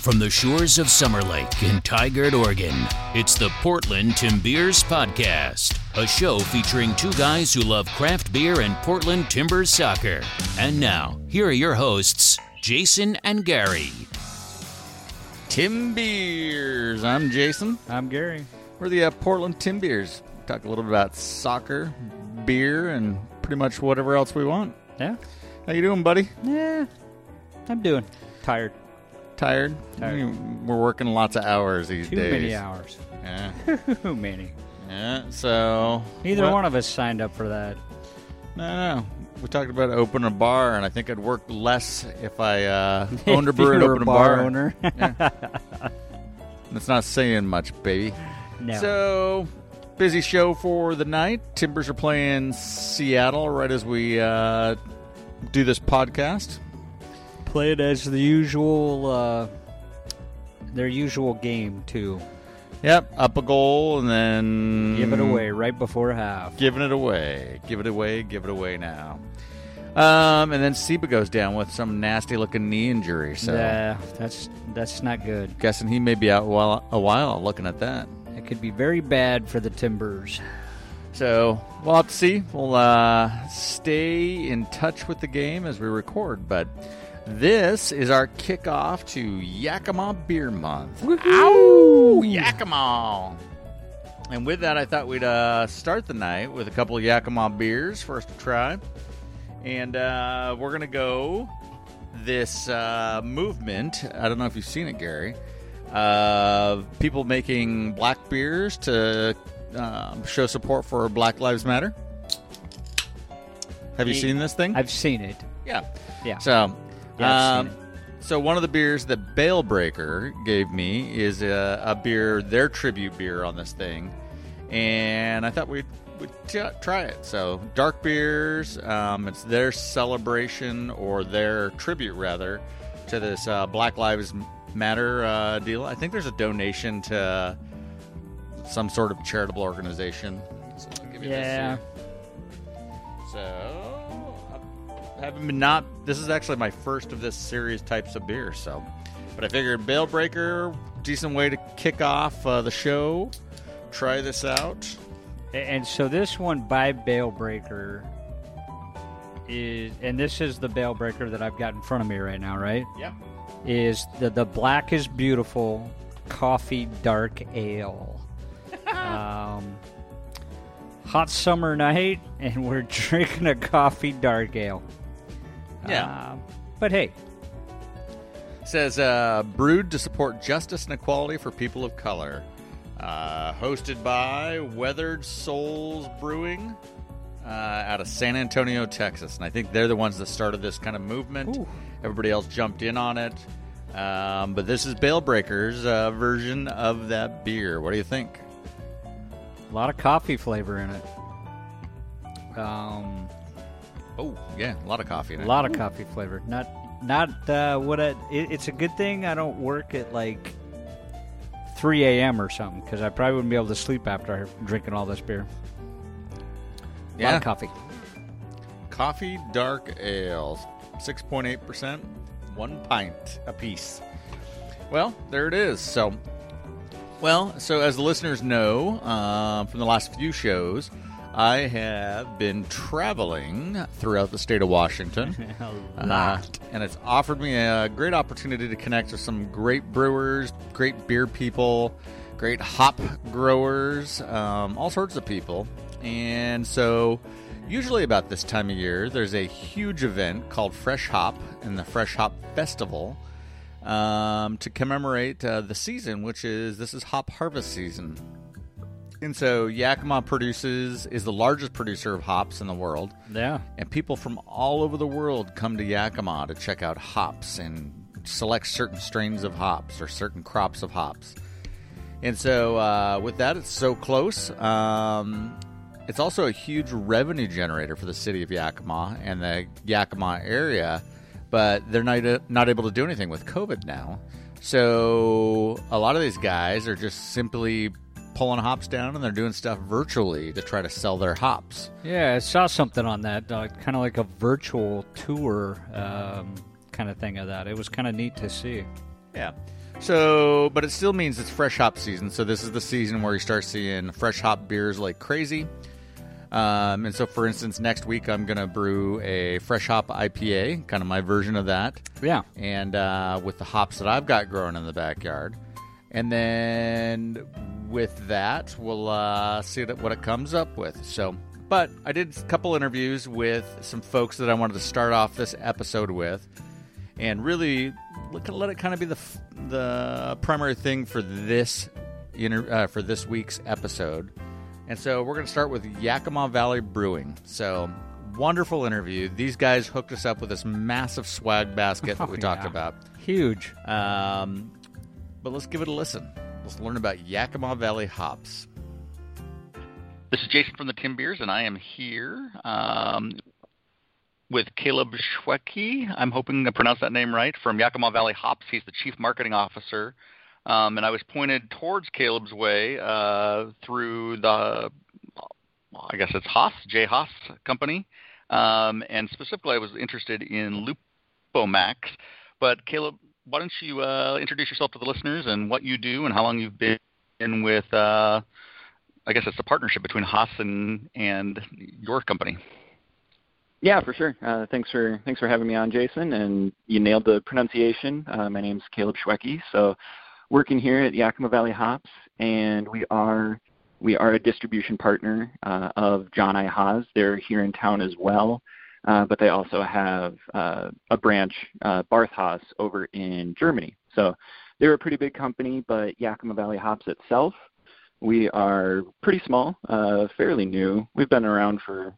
From the shores of Summer Lake in Tigard, Oregon, it's the Portland Timbeers Podcast, a show featuring two guys who love craft beer and Portland Timbers soccer. And now, here are your hosts, Jason and Gary. Tim Beers. I'm Jason. I'm Gary. We're the uh, Portland Timbeers. Talk a little bit about soccer, beer, and pretty much whatever else we want. Yeah. How you doing, buddy? Yeah. I'm doing tired. Tired? Tired. We're working lots of hours these Too days. many hours. Yeah. Too many. yeah. So Neither well, one of us signed up for that. No, no. We talked about opening a bar, and I think I'd work less if I uh, owned a brewery and opened a bar. owner. That's not saying much, baby. no. So, busy show for the night. Timbers are playing Seattle right as we uh, do this podcast. Play it as the usual, uh, their usual game, too. Yep, up a goal and then Give it away right before half. Giving it away, give it away, give it away now. Um, and then Seba goes down with some nasty looking knee injury. So, Yeah, that's that's not good. guessing he may be out a while, a while. Looking at that. It could be very bad for the Timbers. So we'll have to see. We'll uh, stay in touch with the game as we record. But this is our kickoff to Yakima Beer Month. Ow! Yakima! And with that, I thought we'd uh, start the night with a couple of Yakima beers for us to try. And uh, we're going to go this uh, movement. I don't know if you've seen it, Gary. Uh, people making black beers to um, show support for Black Lives Matter. Have you seen this thing? I've seen it. yeah. Yeah. So, Yeah, um, so one of the beers that Bale Breaker gave me is a, a beer, their tribute beer on this thing, and I thought we'd, we'd t- try it. So dark beers, um, it's their celebration or their tribute rather to this uh, Black Lives Matter uh, deal. I think there's a donation to some sort of charitable organization. So give you Yeah. this. So haven't been not. This is actually my first of this series types of beer. So, but I figured Bale Breaker, decent way to kick off uh, the show. Try this out. And so this one by Bale Breaker is, and this is the Bale Breaker that I've got in front of me right now, right? Yep. Is the the black is beautiful coffee dark ale. um, hot summer night, and we're drinking a coffee dark ale. Yeah. Um, but hey, says uh, brewed to support justice and equality for people of color. Uh, hosted by Weathered Souls Brewing uh, out of San Antonio, Texas, and I think they're the ones that started this kind of movement. Ooh. Everybody else jumped in on it, um, but this is Bale Breaker's uh, version of that beer. What do you think? a lot of coffee flavor in it. Um, Oh, yeah, a lot of coffee in A lot of coffee flavor. Not not uh, what I, it, it's a good thing I don't work at like 3 a.m. or something because I probably wouldn't be able to sleep after drinking all this beer. A lot Yeah. of coffee. Coffee Dark Ale, 6.8%, one pint apiece. Well, there it is. So, well, so as the listeners know uh, from the last few shows, I have been traveling throughout the state of Washington. a Uh, and it's offered me a great opportunity to connect with some great brewers, great beer people, great hop growers, um, all sorts of people. And so, usually about this time of year, there's a huge event called Fresh Hop and the Fresh Hop Festival um, to commemorate uh, the season, which is this is hop harvest season. And so Yakima produces is the largest producer of hops in the world yeah. and people from all over the world come to Yakima to check out hops and select certain strains of hops or certain crops of hops. And so, uh, with that, it's so close. Um, it's also a huge revenue generator for the city of Yakima and the Yakima area, but they're not not able to do anything with COVID now. So a lot of these guys are just simply pulling hops down and they're doing stuff virtually to try to sell their hops. Yeah, I saw something on that, uh, kind of like a virtual tour um, kind of thing of that. It was kind of neat to see. Yeah. So, but it still means it's fresh hop season. So this is the season where you start seeing fresh hop beers like crazy. Um, and so, for instance, next week I'm going to brew a fresh hop IPA, kind of my version of that. Yeah. And uh, with the hops that I've got growing in the backyard. And then with that, we'll uh, see what it comes up with. So, but I did a couple interviews with some folks that I wanted to start off this episode with, and really let it kind of be the the primary thing for this inter, uh, for this week's episode. And so we're going to start with Yakima Valley Brewing. So wonderful interview. These guys hooked us up with this massive swag basket that we oh, talked about. Huge. Um, but let's give it a listen. Let's learn about Yakima Valley hops. This is Jason from the Timbeers, and I am here um, with Kaleb Schweke. I'm hoping to pronounce that name right from Yakima Valley Hops. He's the Chief Marketing Officer. Um, and I was pointed towards Kaleb's way uh, through the, I guess it's Haas, J Haas Company. Um, and specifically, I was interested in Lupomax. But Kaleb, why don't you uh, introduce yourself to the listeners and what you do and how long you've been with uh, I guess it's a partnership between Haas and, and your company. Yeah, for sure. Uh, thanks for thanks for having me on, Jason. And you nailed the pronunciation. Uh, my name's Kaleb Schweke. So, working here at Yakima Valley Hops, and we are we are a distribution partner uh, of John I. Haas. They're here in town as well, uh, but they also have uh, a branch, uh, Barth Haas, over in Germany. So they're a pretty big company, but Yakima Valley Hops itself we are pretty small, uh, fairly new. We've been around for,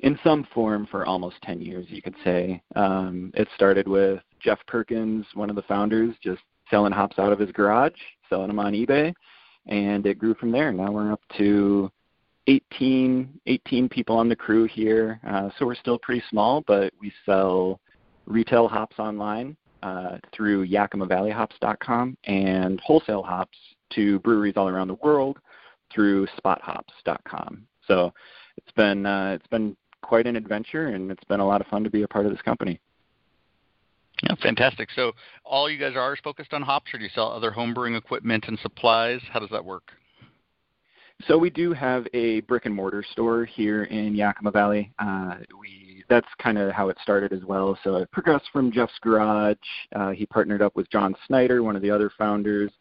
in some form, for almost 10 years, you could say. Um, it started with Jeff Perkins, one of the founders, just selling hops out of his garage, selling them on eBay, and it grew from there. Now we're up to 18, 18 people on the crew here, uh, so we're still pretty small, but we sell retail hops online uh, through YakimaValleyHops.com and wholesale hops to breweries all around the world through SpotHops.com. So it's been uh, it's been quite an adventure, and it's been a lot of fun to be a part of this company. Yeah, fantastic. So all you guys are focused on hops, or do you sell other homebrewing equipment and supplies? How does that work? So we do have a brick and mortar store here in Yakima Valley. Uh, we that's kind of how it started as well. So it progressed from Jeff's garage. Uh, he partnered up with John Snyder, one of the other founders,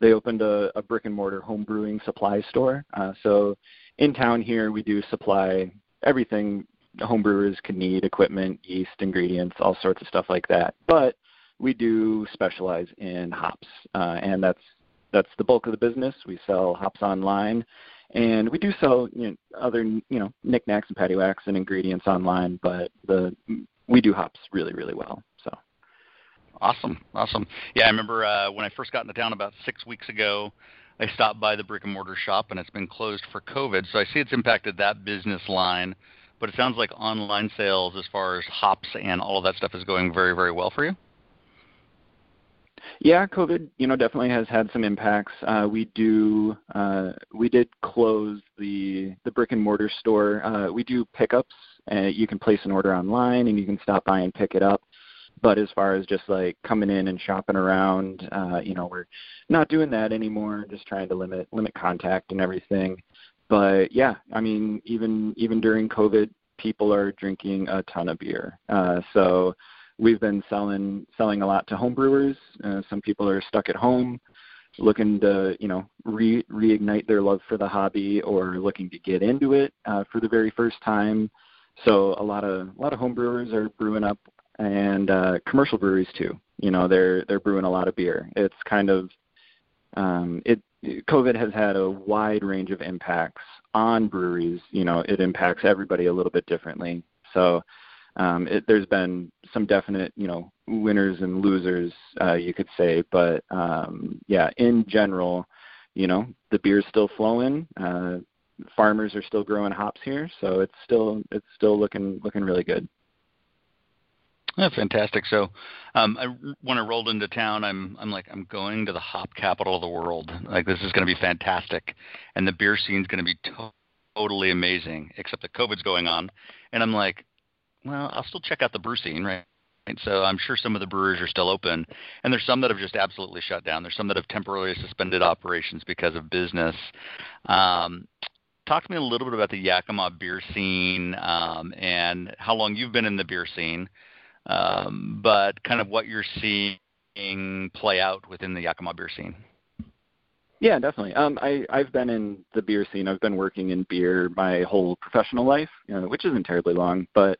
they opened a, a brick and mortar home brewing supply store. Uh, so in town here, we do supply everything homebrewers could need equipment, yeast, ingredients, all sorts of stuff like that. But we do specialize in hops, uh, and that's that's the bulk of the business. We sell hops online, and we do sell you know, other you know knickknacks and paddywhacks and ingredients online. But the we do hops really really well. So awesome, awesome. Yeah, I remember uh, when I first got into town about six weeks ago. I stopped by the brick and mortar shop, and it's been closed for COVID. So I see it's impacted that business line. But it sounds like online sales, as far as hops and all of that stuff, is going very, very well for you. Yeah, COVID, you know, definitely has had some impacts. Uh, we do, uh, we did close the the brick and mortar store. Uh, we do pickups. Uh, you can place an order online, and you can stop by and pick it up but as far as just like coming in and shopping around uh you know we're not doing that anymore just trying to limit limit contact and everything but yeah i mean even even during covid people are drinking a ton of beer uh so we've been selling selling a lot to home brewers uh, some people are stuck at home looking to you know re reignite their love for the hobby or looking to get into it uh, for the very first time so a lot of a lot of home brewers are brewing up and uh, commercial breweries too. You know, they're they're brewing a lot of beer. It's kind of um, it. COVID has had a wide range of impacts on breweries. You know, it impacts everybody a little bit differently. So um, it, there's been some definite, you know, winners and losers, uh, you could say. But um, yeah, in general, you know, the beer's still flowing. Uh, farmers are still growing hops here, so it's still it's still looking looking really good. Yeah, fantastic. So, um, I, when I rolled into town, I'm I'm like I'm going to the hop capital of the world. Like this is going to be fantastic, and the beer scene is going to be to- totally amazing. Except that COVID's going on, and I'm like, well, I'll still check out the brew scene, right? So I'm sure some of the breweries are still open, and there's some that have just absolutely shut down. There's some that have temporarily suspended operations because of business. Um, talk to me a little bit about the Yakima beer scene um, and how long you've been in the beer scene, um, but kind of what you're seeing play out within the Yakima beer scene. Yeah, definitely. Um, I I've been in the beer scene. I've been working in beer my whole professional life, you know, which isn't terribly long, but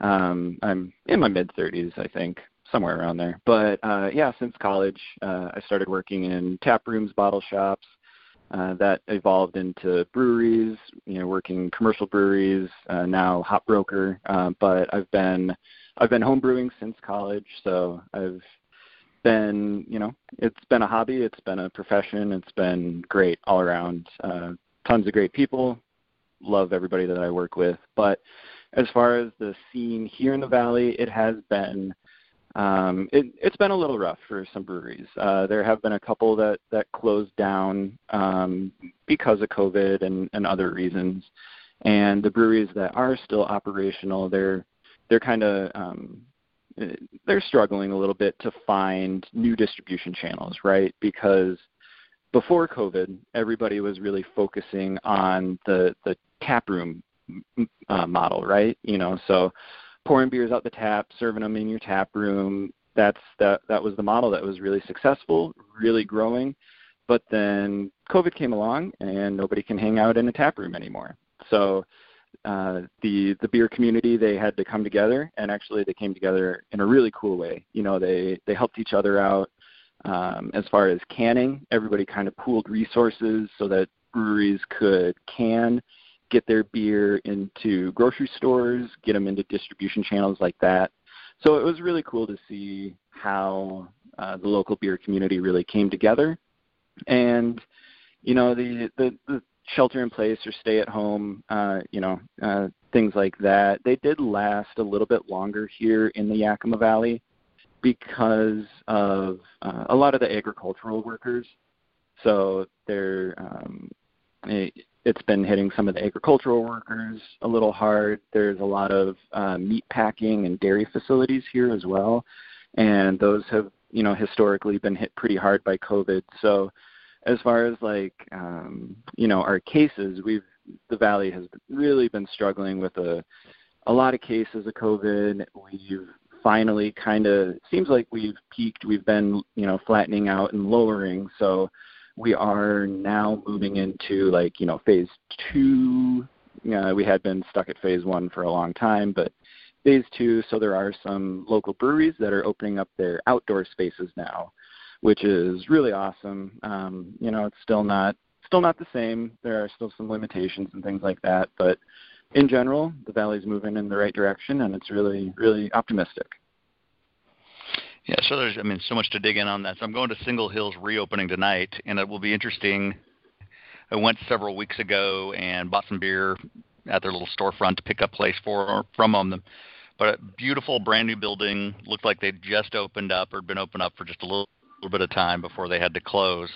um, I'm in my mid 30s, I think, somewhere around there. But uh, yeah, since college, uh, I started working in tap rooms, bottle shops. Uh, that evolved into breweries, you know, working commercial breweries. Uh, now hop broker, uh, but I've been I've been home brewing since college, so I've been, you know, it's been a hobby, it's been a profession, it's been great all around. Uh, tons of great people, love everybody that I work with. But as far as the scene here in the valley, it has been um, it, it's been a little rough for some breweries. Uh, there have been a couple that that closed down um, because of COVID and, and other reasons. And the breweries that are still operational, they're they're kind of um, they're struggling a little bit to find new distribution channels, right? Because before COVID, everybody was really focusing on the the tap room uh, model, right? You know, so pouring beers out the tap, serving them in your tap room. That's that that was the model that was really successful, really growing. But then COVID came along, and nobody can hang out in a tap room anymore. So uh, the the beer community they had to come together, and actually they came together in a really cool way. You know, they they helped each other out um, as far as canning. Everybody kind of pooled resources so that breweries could can get their beer into grocery stores, get them into distribution channels like that. So it was really cool to see how uh, the local beer community really came together, and you know the the, the shelter in place or stay at home, uh, you know, uh, things like that. They did last a little bit longer here in the Yakima Valley because of uh, a lot of the agricultural workers. So they're um, it's been hitting some of the agricultural workers a little hard. There's a lot of uh, meat packing and dairy facilities here as well, and those have you know historically been hit pretty hard by COVID. So as far as like um, you know our cases, we've the valley has really been struggling with a a lot of cases of COVID. We've finally kind of seems like we've peaked. We've been you know flattening out and lowering. So we are now moving into like you know phase two. Uh, we had been stuck at phase one for a long time, but phase two. So there are some local breweries that are opening up their outdoor spaces now which is really awesome. Um, you know, it's still not still not the same. There are still some limitations and things like that, but in general, the valley's moving in the right direction, and it's really really optimistic. Yeah, so there's I mean so much to dig in on that. So I'm going to Single Hills reopening tonight, and it will be interesting. I went several weeks ago and bought some beer at their little storefront to pick up place for from them. But a beautiful brand new building looked like they'd just opened up or been opened up for just a little little bit of time before they had to close.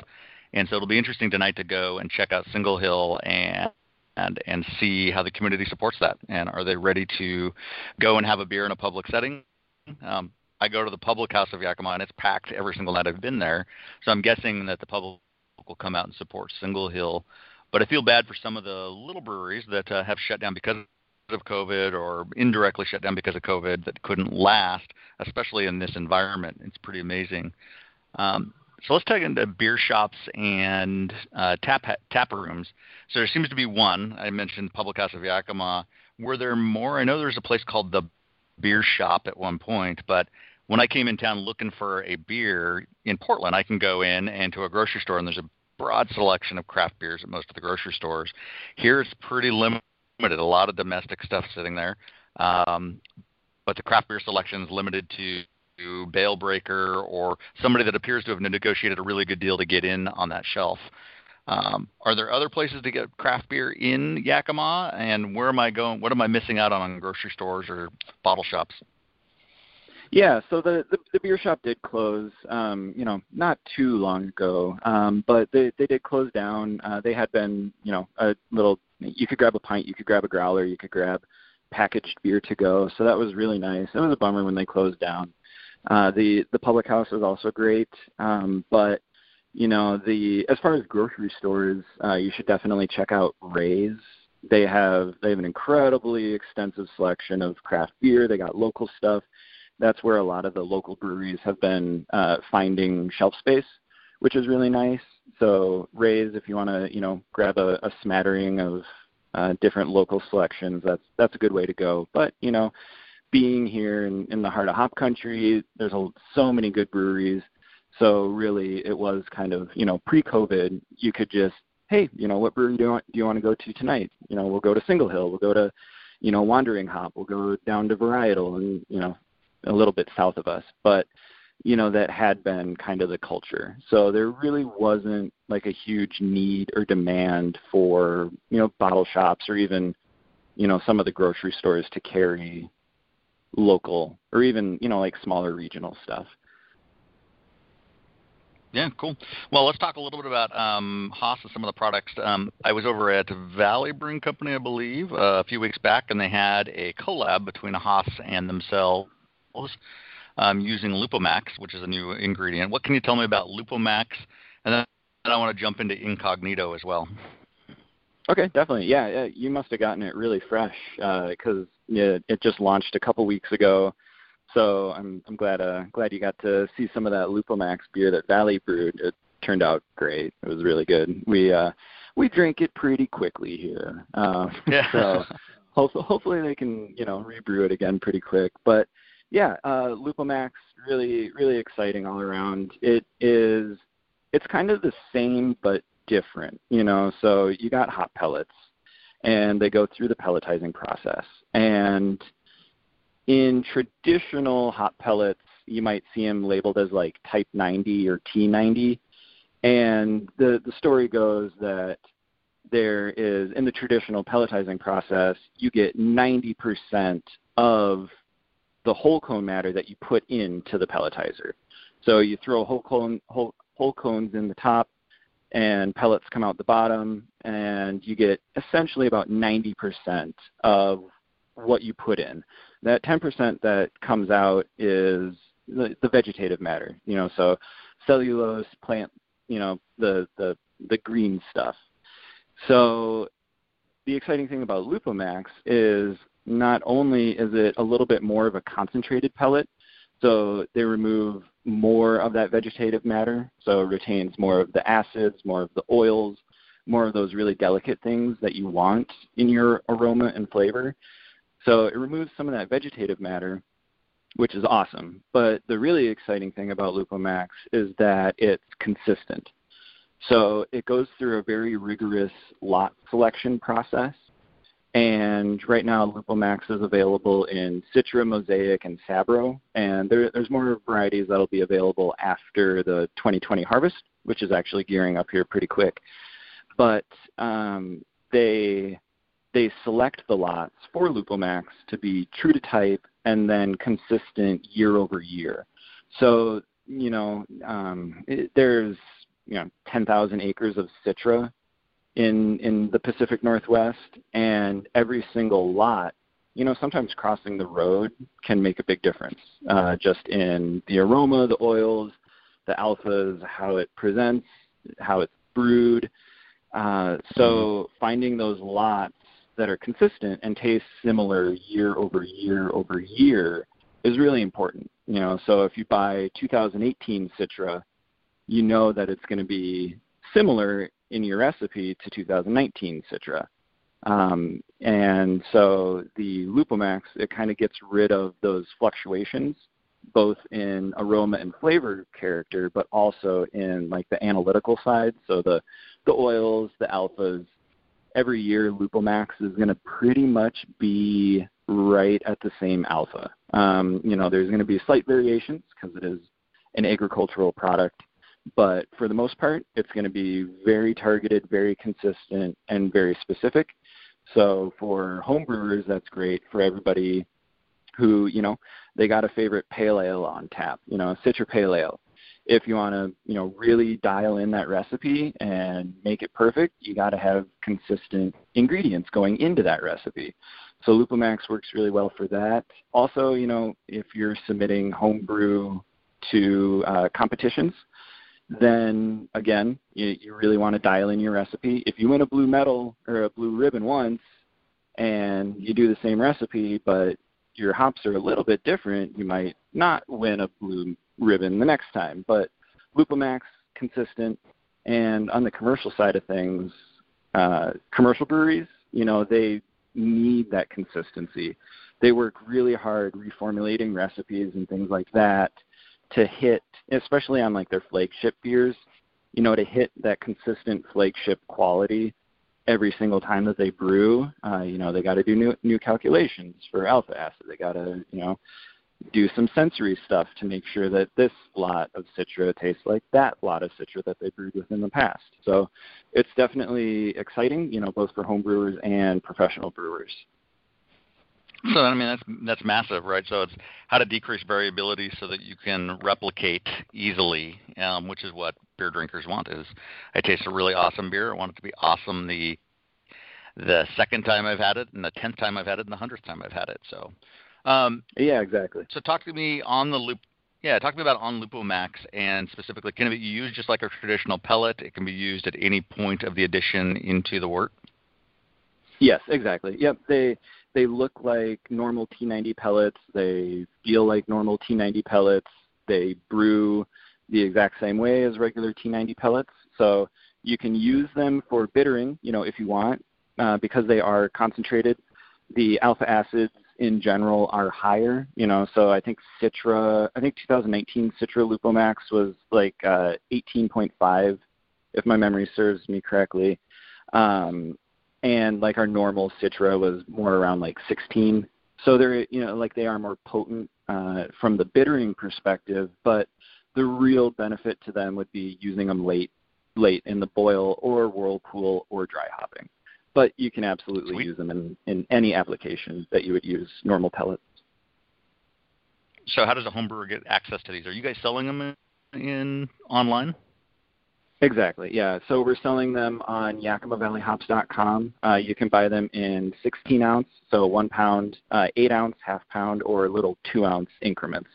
And so it'll be interesting tonight to go and check out Single Hill and and and see how the community supports that. And are they ready to go and have a beer in a public setting? Um, I go to the public house of Yakima and it's packed every single night I've been there. So I'm guessing that the public will come out and support Single Hill. But I feel bad for some of the little breweries that uh, have shut down because of COVID or indirectly shut down because of COVID that couldn't last, especially in this environment. It's pretty amazing. Um, so let's take into beer shops and uh, tap tap rooms. So there seems to be one. I mentioned Public House of Yakima. Were there more? I know there's a place called the Beer Shop at one point, but when I came in town looking for a beer in Portland, I can go in and to a grocery store and there's a broad selection of craft beers at most of the grocery stores. Here it's pretty limited. A lot of domestic stuff sitting there, um, but the craft beer selection is limited to Bale Breaker or somebody that appears to have negotiated a really good deal to get in on that shelf. Um, are there other places to get craft beer in Yakima? And where am I going? What am I missing out on on grocery stores or bottle shops? Yeah, so the, the the beer shop did close, um, you know, not too long ago, um, but they they did close down. Uh, they had been, you know, a little. You could grab a pint, you could grab a growler, you could grab packaged beer to go. So that was really nice. It was a bummer when they closed down. Uh, the the public house was also great, um, but you know the as far as grocery stores, uh, you should definitely check out Ray's. They have they have an incredibly extensive selection of craft beer. They got local stuff. That's where a lot of the local breweries have been uh, finding shelf space, which is really nice. So Ray's, if you want to, you know, grab a, a smattering of uh, different local selections, that's that's a good way to go. But you know, being here in, in the heart of hop country, there's a, so many good breweries. So really, it was kind of you know pre-COVID, you could just hey, you know, what brewery do you want, do you want to go to tonight? You know, we'll go to Single Hill, we'll go to you know Wandering Hop, we'll go down to Varietal, and you know a little bit south of us, but you know that had been kind of the culture. So there really wasn't like a huge need or demand for you know bottle shops or even you know some of the grocery stores to carry local or even you know like smaller regional stuff. Yeah, cool. Well, let's talk a little bit about um, Haas and some of the products. Um, I was over at Valley Brewing Company, I believe, uh, a few weeks back, and they had a collab between Haas and themselves um, using Lupomax, which is a new ingredient. What can you tell me about Lupomax? And then I want to jump into Incognito as well. Okay, definitely. Yeah, yeah you must have gotten it really fresh because uh, yeah, it just launched a couple weeks ago. So I'm I'm glad uh glad you got to see some of that Lupomax beer that Valley brewed. It turned out great. It was really good. We uh we drink it pretty quickly here. Um, yeah. so hopefully, hopefully they can you know rebrew it again pretty quick. But yeah, uh, Lupomax really really exciting all around. It is it's kind of the same but different, you know. So you got hop pellets, and they go through the pelletizing process. And in traditional hop pellets, you might see them labeled as like Type 90 or T90. And the the story goes that there is in the traditional pelletizing process, you get 90% of the whole cone matter that you put into the pelletizer. So you throw whole cone whole, whole cones in the top, and pellets come out the bottom, and you get essentially about 90% of what you put in. That 10% that comes out is the, the vegetative matter, you know, so cellulose, plant, you know, the, the, the green stuff. So the exciting thing about Lupomax is not only is it a little bit more of a concentrated pellet, so they remove more of that vegetative matter, so it retains more of the acids, more of the oils, more of those really delicate things that you want in your aroma and flavor. So it removes some of that vegetative matter, which is awesome. But the really exciting thing about Lupomax is that it's consistent. So it goes through a very rigorous lot selection process and right now, Lupomax is available in Citra, Mosaic, and Sabro. And there, there's more varieties that'll be available after the 2020 harvest, which is actually gearing up here pretty quick. But um, they they select the lots for Lupomax to be true to type and then consistent year over year. So you know, um, it, there's you know 10,000 acres of Citra in in the Pacific Northwest, and every single lot, you know, sometimes crossing the road can make a big difference, uh, just in the aroma, the oils, the alphas, how it presents, how it's brewed. Uh, so mm-hmm. finding those lots that are consistent and taste similar year over year over year is really important. You know, so if you buy 2018 Citra, you know that it's going to be similar in your recipe to 2019 Citra. Um, and so the Lupomax, it kind of gets rid of those fluctuations, both in aroma and flavor character, but also in like the analytical side. So the, the oils, the alphas, every year Lupomax is going to pretty much be right at the same alpha. Um, you know, there's going to be slight variations because it is an agricultural product but for the most part, it's going to be very targeted, very consistent, and very specific. So for homebrewers, that's great. For everybody who, you know, they got a favorite pale ale on tap, you know, Citra Pale Ale. If you want to, you know, really dial in that recipe and make it perfect, you got to have consistent ingredients going into that recipe. so Lupomax works really well for that. Also, you know, if you're submitting homebrew to uh, competitions, then again, you, you really want to dial in your recipe. If you win a blue medal or a blue ribbon once, and you do the same recipe, but your hops are a little bit different, you might not win a blue ribbon the next time. But Lupomax consistent, and on the commercial side of things, uh, commercial breweries, you know, they need that consistency. They work really hard reformulating recipes and things like that to hit, especially on like their flagship beers, you know, to hit that consistent flagship quality every single time that they brew. Uh, you know, they got to do new new calculations for alpha acid. They got to, you know, do some sensory stuff to make sure that this lot of Citra tastes like that lot of Citra that they brewed with in the past. So it's definitely exciting, you know, both for home brewers and professional brewers. So I mean that's that's massive, right? So it's how to decrease variability so that you can replicate easily, um, which is what beer drinkers want. Is I taste a really awesome beer. I want it to be awesome the the second time I've had it, and the tenth time I've had it, and the hundredth time I've had it. So um, yeah, exactly. So talk to me on the loop. Yeah, talk to me about on Lupomax and specifically, can it be used just like a traditional pellet? It can be used at any point of the addition into the wort. Yes, exactly. Yep, they they look like normal T90 pellets. They feel like normal T90 pellets. They brew the exact same way as regular T90 pellets. So you can use them for bittering, you know, if you want, uh, because they are concentrated. The alpha acids in general are higher. You know, so I think Citra, I think 2019 Citra Lupomax was like uh, 18.5, if my memory serves me correctly, um, and like our normal Citra was more around like 16. So they're you know like they are more potent uh, from the bittering perspective, but the real benefit to them would be using them late late in the boil or whirlpool or dry hopping but you can absolutely Sweet. use them in, in any application that you would use normal pellets. So how does a home brewer get access to these? Are you guys selling them in, in online? Exactly. Yeah. So we're selling them on YakimaValleyHops.com. Uh, you can buy them in 16 ounce, so one pound, uh, eight ounce, half pound, or little two ounce increments.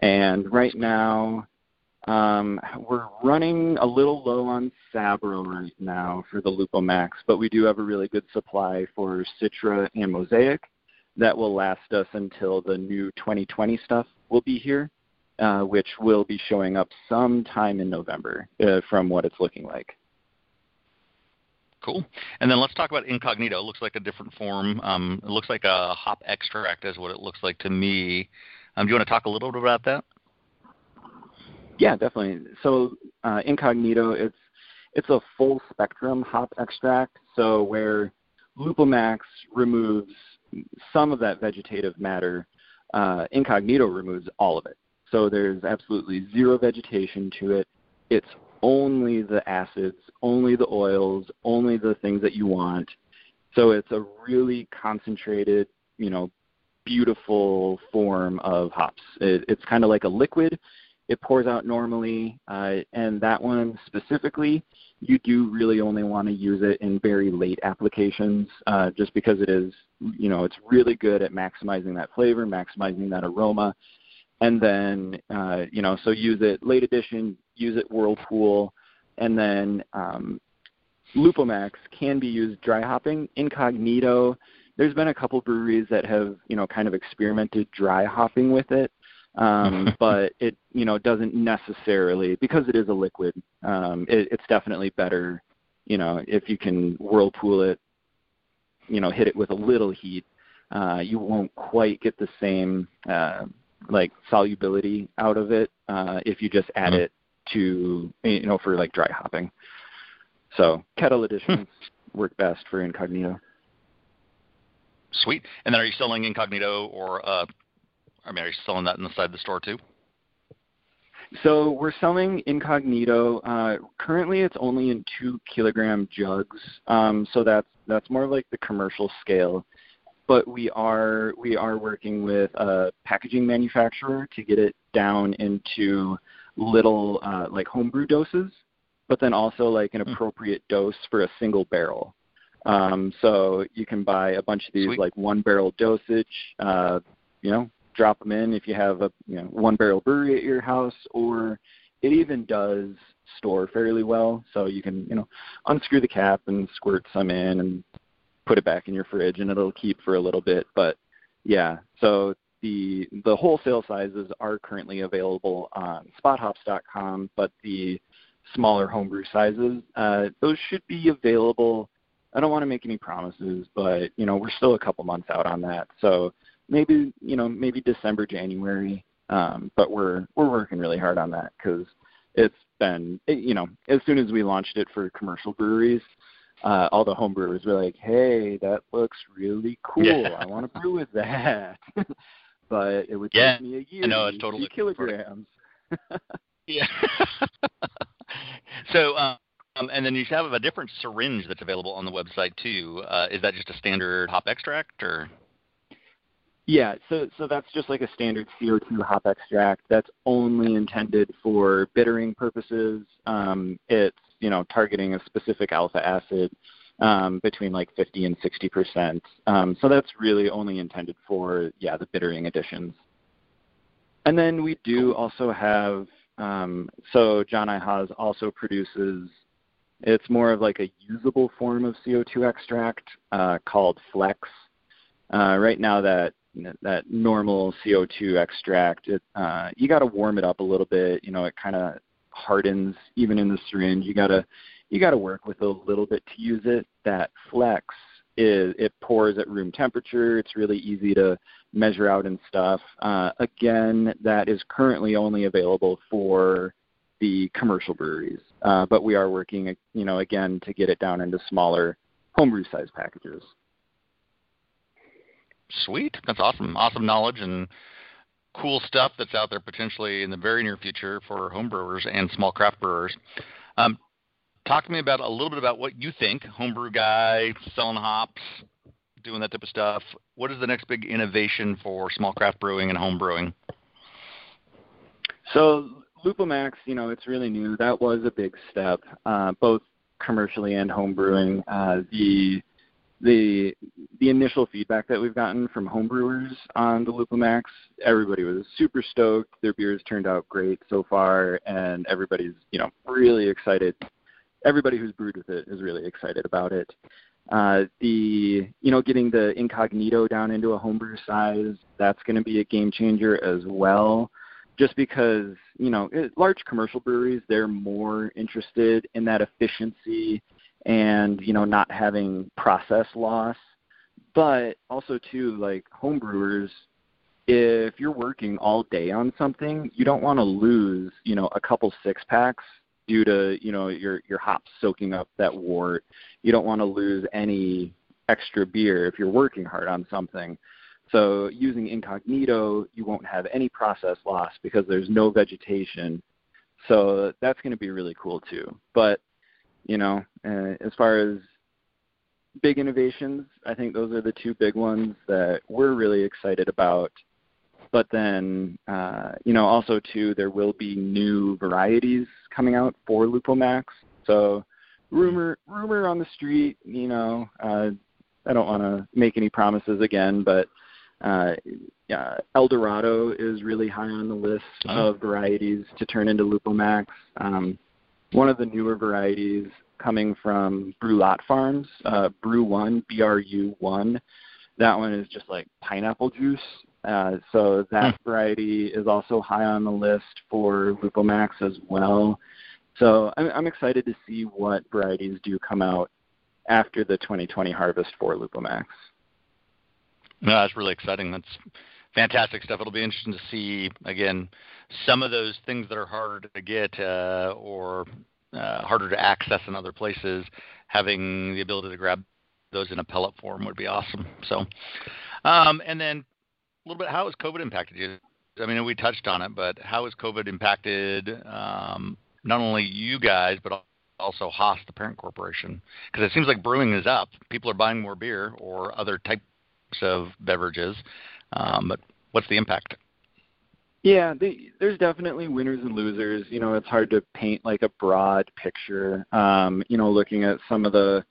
And right now, um, we're running a little low on Sabro right now for the Lupomax, but we do have a really good supply for Citra and Mosaic that will last us until the new 2020 stuff will be here, uh, which will be showing up sometime in November uh, from what it's looking like. Cool. And then let's talk about Incognito. It looks like a different form. Um, it looks like a hop extract, is what it looks like to me. Um, do you want to talk a little bit about that? Yeah, definitely. So uh, incognito, it's it's a full spectrum hop extract. So where Lupomax removes some of that vegetative matter, uh, incognito removes all of it. So there's absolutely zero vegetation to it. It's only the acids, only the oils, only the things that you want. So it's a really concentrated, you know, beautiful form of hops. It, it's kind of like a liquid it pours out normally, uh, and that one specifically, you do really only want to use it in very late applications, uh, just because it is, you know, it's really good at maximizing that flavor, maximizing that aroma, and then, uh, you know, so use it late edition, use it whirlpool, and then um, Lupomax can be used dry hopping. Incognito, there's been a couple breweries that have, you know, kind of experimented dry hopping with it um, but it you know doesn't necessarily because it is a liquid. Um, it, it's definitely better, you know, if you can whirlpool it, you know, hit it with a little heat. Uh, you won't quite get the same uh, like solubility out of it uh, if you just add mm-hmm. it to you know for like dry hopping. So kettle additions hmm. work best for incognito. Sweet. And then are you selling incognito or uh, I mean, are you selling that inside the store too? So we're selling incognito. Uh, currently, it's only in two kilogram jugs. Um, so that's that's more like the commercial scale. But we are we are working with a packaging manufacturer to get it down into little uh, like homebrew doses, but then also like an hmm. appropriate dose for a single barrel. Um, so you can buy a bunch of these Sweet. like one barrel dosage. Uh, you know, drop them in if you have a you know one barrel brewery at your house, or it even does store fairly well. So you can you know unscrew the cap and squirt some in and put it back in your fridge, and it'll keep for a little bit. But yeah, so the the wholesale sizes are currently available on SpotHops.com, but the smaller homebrew sizes, uh, those should be available. I don't want to make any promises, but you know we're still a couple months out on that, so maybe you know maybe December, January. Um, but we're we're working really hard on that because it's been it, you know as soon as we launched it for commercial breweries, uh, all the homebrewers were like, "Hey, that looks really cool. Yeah. I want to brew with that." but it would Yeah, take me a year. I know, it's totally kilograms. Yeah. so, um, and then you have a different syringe that's available on the website too. Uh, is that just a standard hop extract, or? Yeah, so so that's just like a standard CO2 hop extract. That's only intended for bittering purposes. Um, it's you know targeting a specific alpha acid um, between like 50 and 60 percent. Um, so that's really only intended for yeah the bittering additions. And then we do also have um, so John I. Haas also produces. It's more of like a usable form of CO2 extract uh, called Flex. Uh, right now, that that normal CO2 extract, it, uh, you got to warm it up a little bit. You know, it kind of hardens even in the syringe. You gotta you gotta work with a little bit to use it. That Flex is it pours at room temperature. It's really easy to measure out and stuff. Uh, again, that is currently only available for the commercial breweries, uh, but we are working, you know, again to get it down into smaller homebrew size packages. Sweet, that's awesome. Awesome knowledge and cool stuff that's out there potentially in the very near future for home brewers and small craft brewers. Um, talk to me about a little bit about what you think, homebrew guy, selling hops, doing that type of stuff. What is the next big innovation for small craft brewing and home brewing? So Lupomax, you know, it's really new. That was a big step, uh, both commercially and home brewing. Uh, the the the initial feedback that we've gotten from homebrewers on the Lupomax, everybody was super stoked. Their beers turned out great so far, and everybody's you know really excited. Everybody who's brewed with it is really excited about it. Uh, the you know getting the incognito down into a homebrew size, that's going to be a game changer as well. Just because you know large commercial breweries, they're more interested in that efficiency and you know not having process loss. But also too like homebrewers if you're working all day on something you don't want to lose you know a couple six packs due to you know your your hops soaking up that wort you don't want to lose any extra beer if you're working hard on something. So using incognito you won't have any process loss because there's no vegetation. So that's going to be really cool too. But you know, uh, as far as big innovations, I think those are the two big ones that we're really excited about. But then, uh, you know, also too, there will be new varieties coming out for Lupomax. So, rumor rumor on the street, you know, uh, I don't want to make any promises again, but uh, yeah, El Dorado is really high on the list Oh. of varieties to turn into Lupomax. Um, one of the newer varieties coming from Brulotte Farms, uh, Brew One, B R U One. That one is just like pineapple juice. Uh, so that variety is also high on the list for Lupomax as well. So I'm, I'm excited to see what varieties do come out after the 2020 harvest for Lupomax. No, that's really exciting. That's fantastic stuff. It'll be interesting to see again some of those things that are harder to get uh, or uh, harder to access in other places. Having the ability to grab those in a pellet form would be awesome. So, um, and then a little bit, how has COVID impacted you? I mean, we touched on it, but how has COVID impacted um, not only you guys, but also Haas, the parent corporation? Because it seems like brewing is up. People are buying more beer or other types of beverages. Um, but what's the impact? Yeah, the, there's definitely winners and losers. You know, it's hard to paint like a broad picture. Um, you know, looking at some of the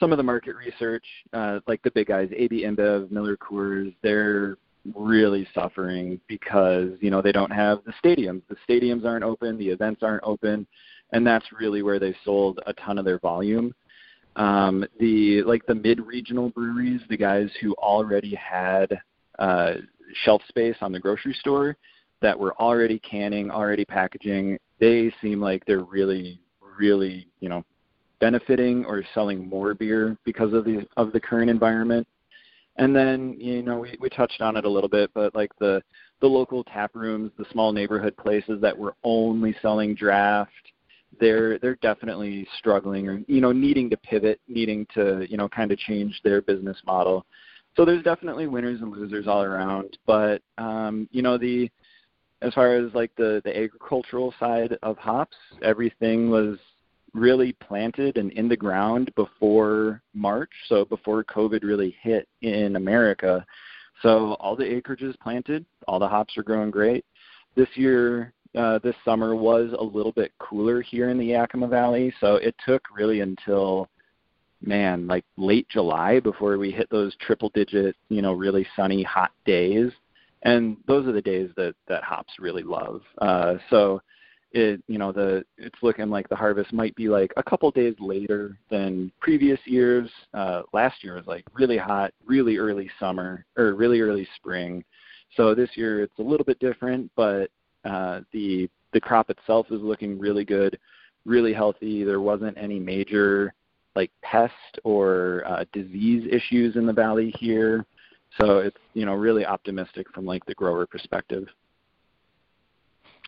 some of the market research, uh, like the big guys, AB InBev, Miller Coors, they're really suffering because you know they don't have the stadiums. The stadiums aren't open, the events aren't open, and that's really where they sold a ton of their volume. Um, the like the mid-regional breweries, the guys who already had uh, shelf space on the grocery store that were already canning, already packaging, they seem like they're really, really, you know, benefiting or selling more beer because of the of the current environment. And then, you know, we, we touched on it a little bit, but like the the local tap rooms, the small neighborhood places that were only selling draft, they're they're definitely struggling or you know needing to pivot, needing to you know kind of change their business model. So there's definitely winners and losers all around, but um, you know the as far as like the the agricultural side of hops, everything was really planted and in the ground before March, so before COVID really hit in America. So all the acreage is planted, all the hops are growing great. This year, uh, this summer was a little bit cooler here in the Yakima Valley, so it took really until man, like late July before we hit those triple digit, you know, really sunny hot days. And those are the days that that hops really love. Uh so it you know the it's looking like the harvest might be like a couple days later than previous years uh last year was like really hot really early summer or really early spring so this year it's a little bit different but uh the the crop itself is looking really good really healthy there wasn't any major like pest or uh, disease issues in the valley here so it's you know really optimistic from like the grower perspective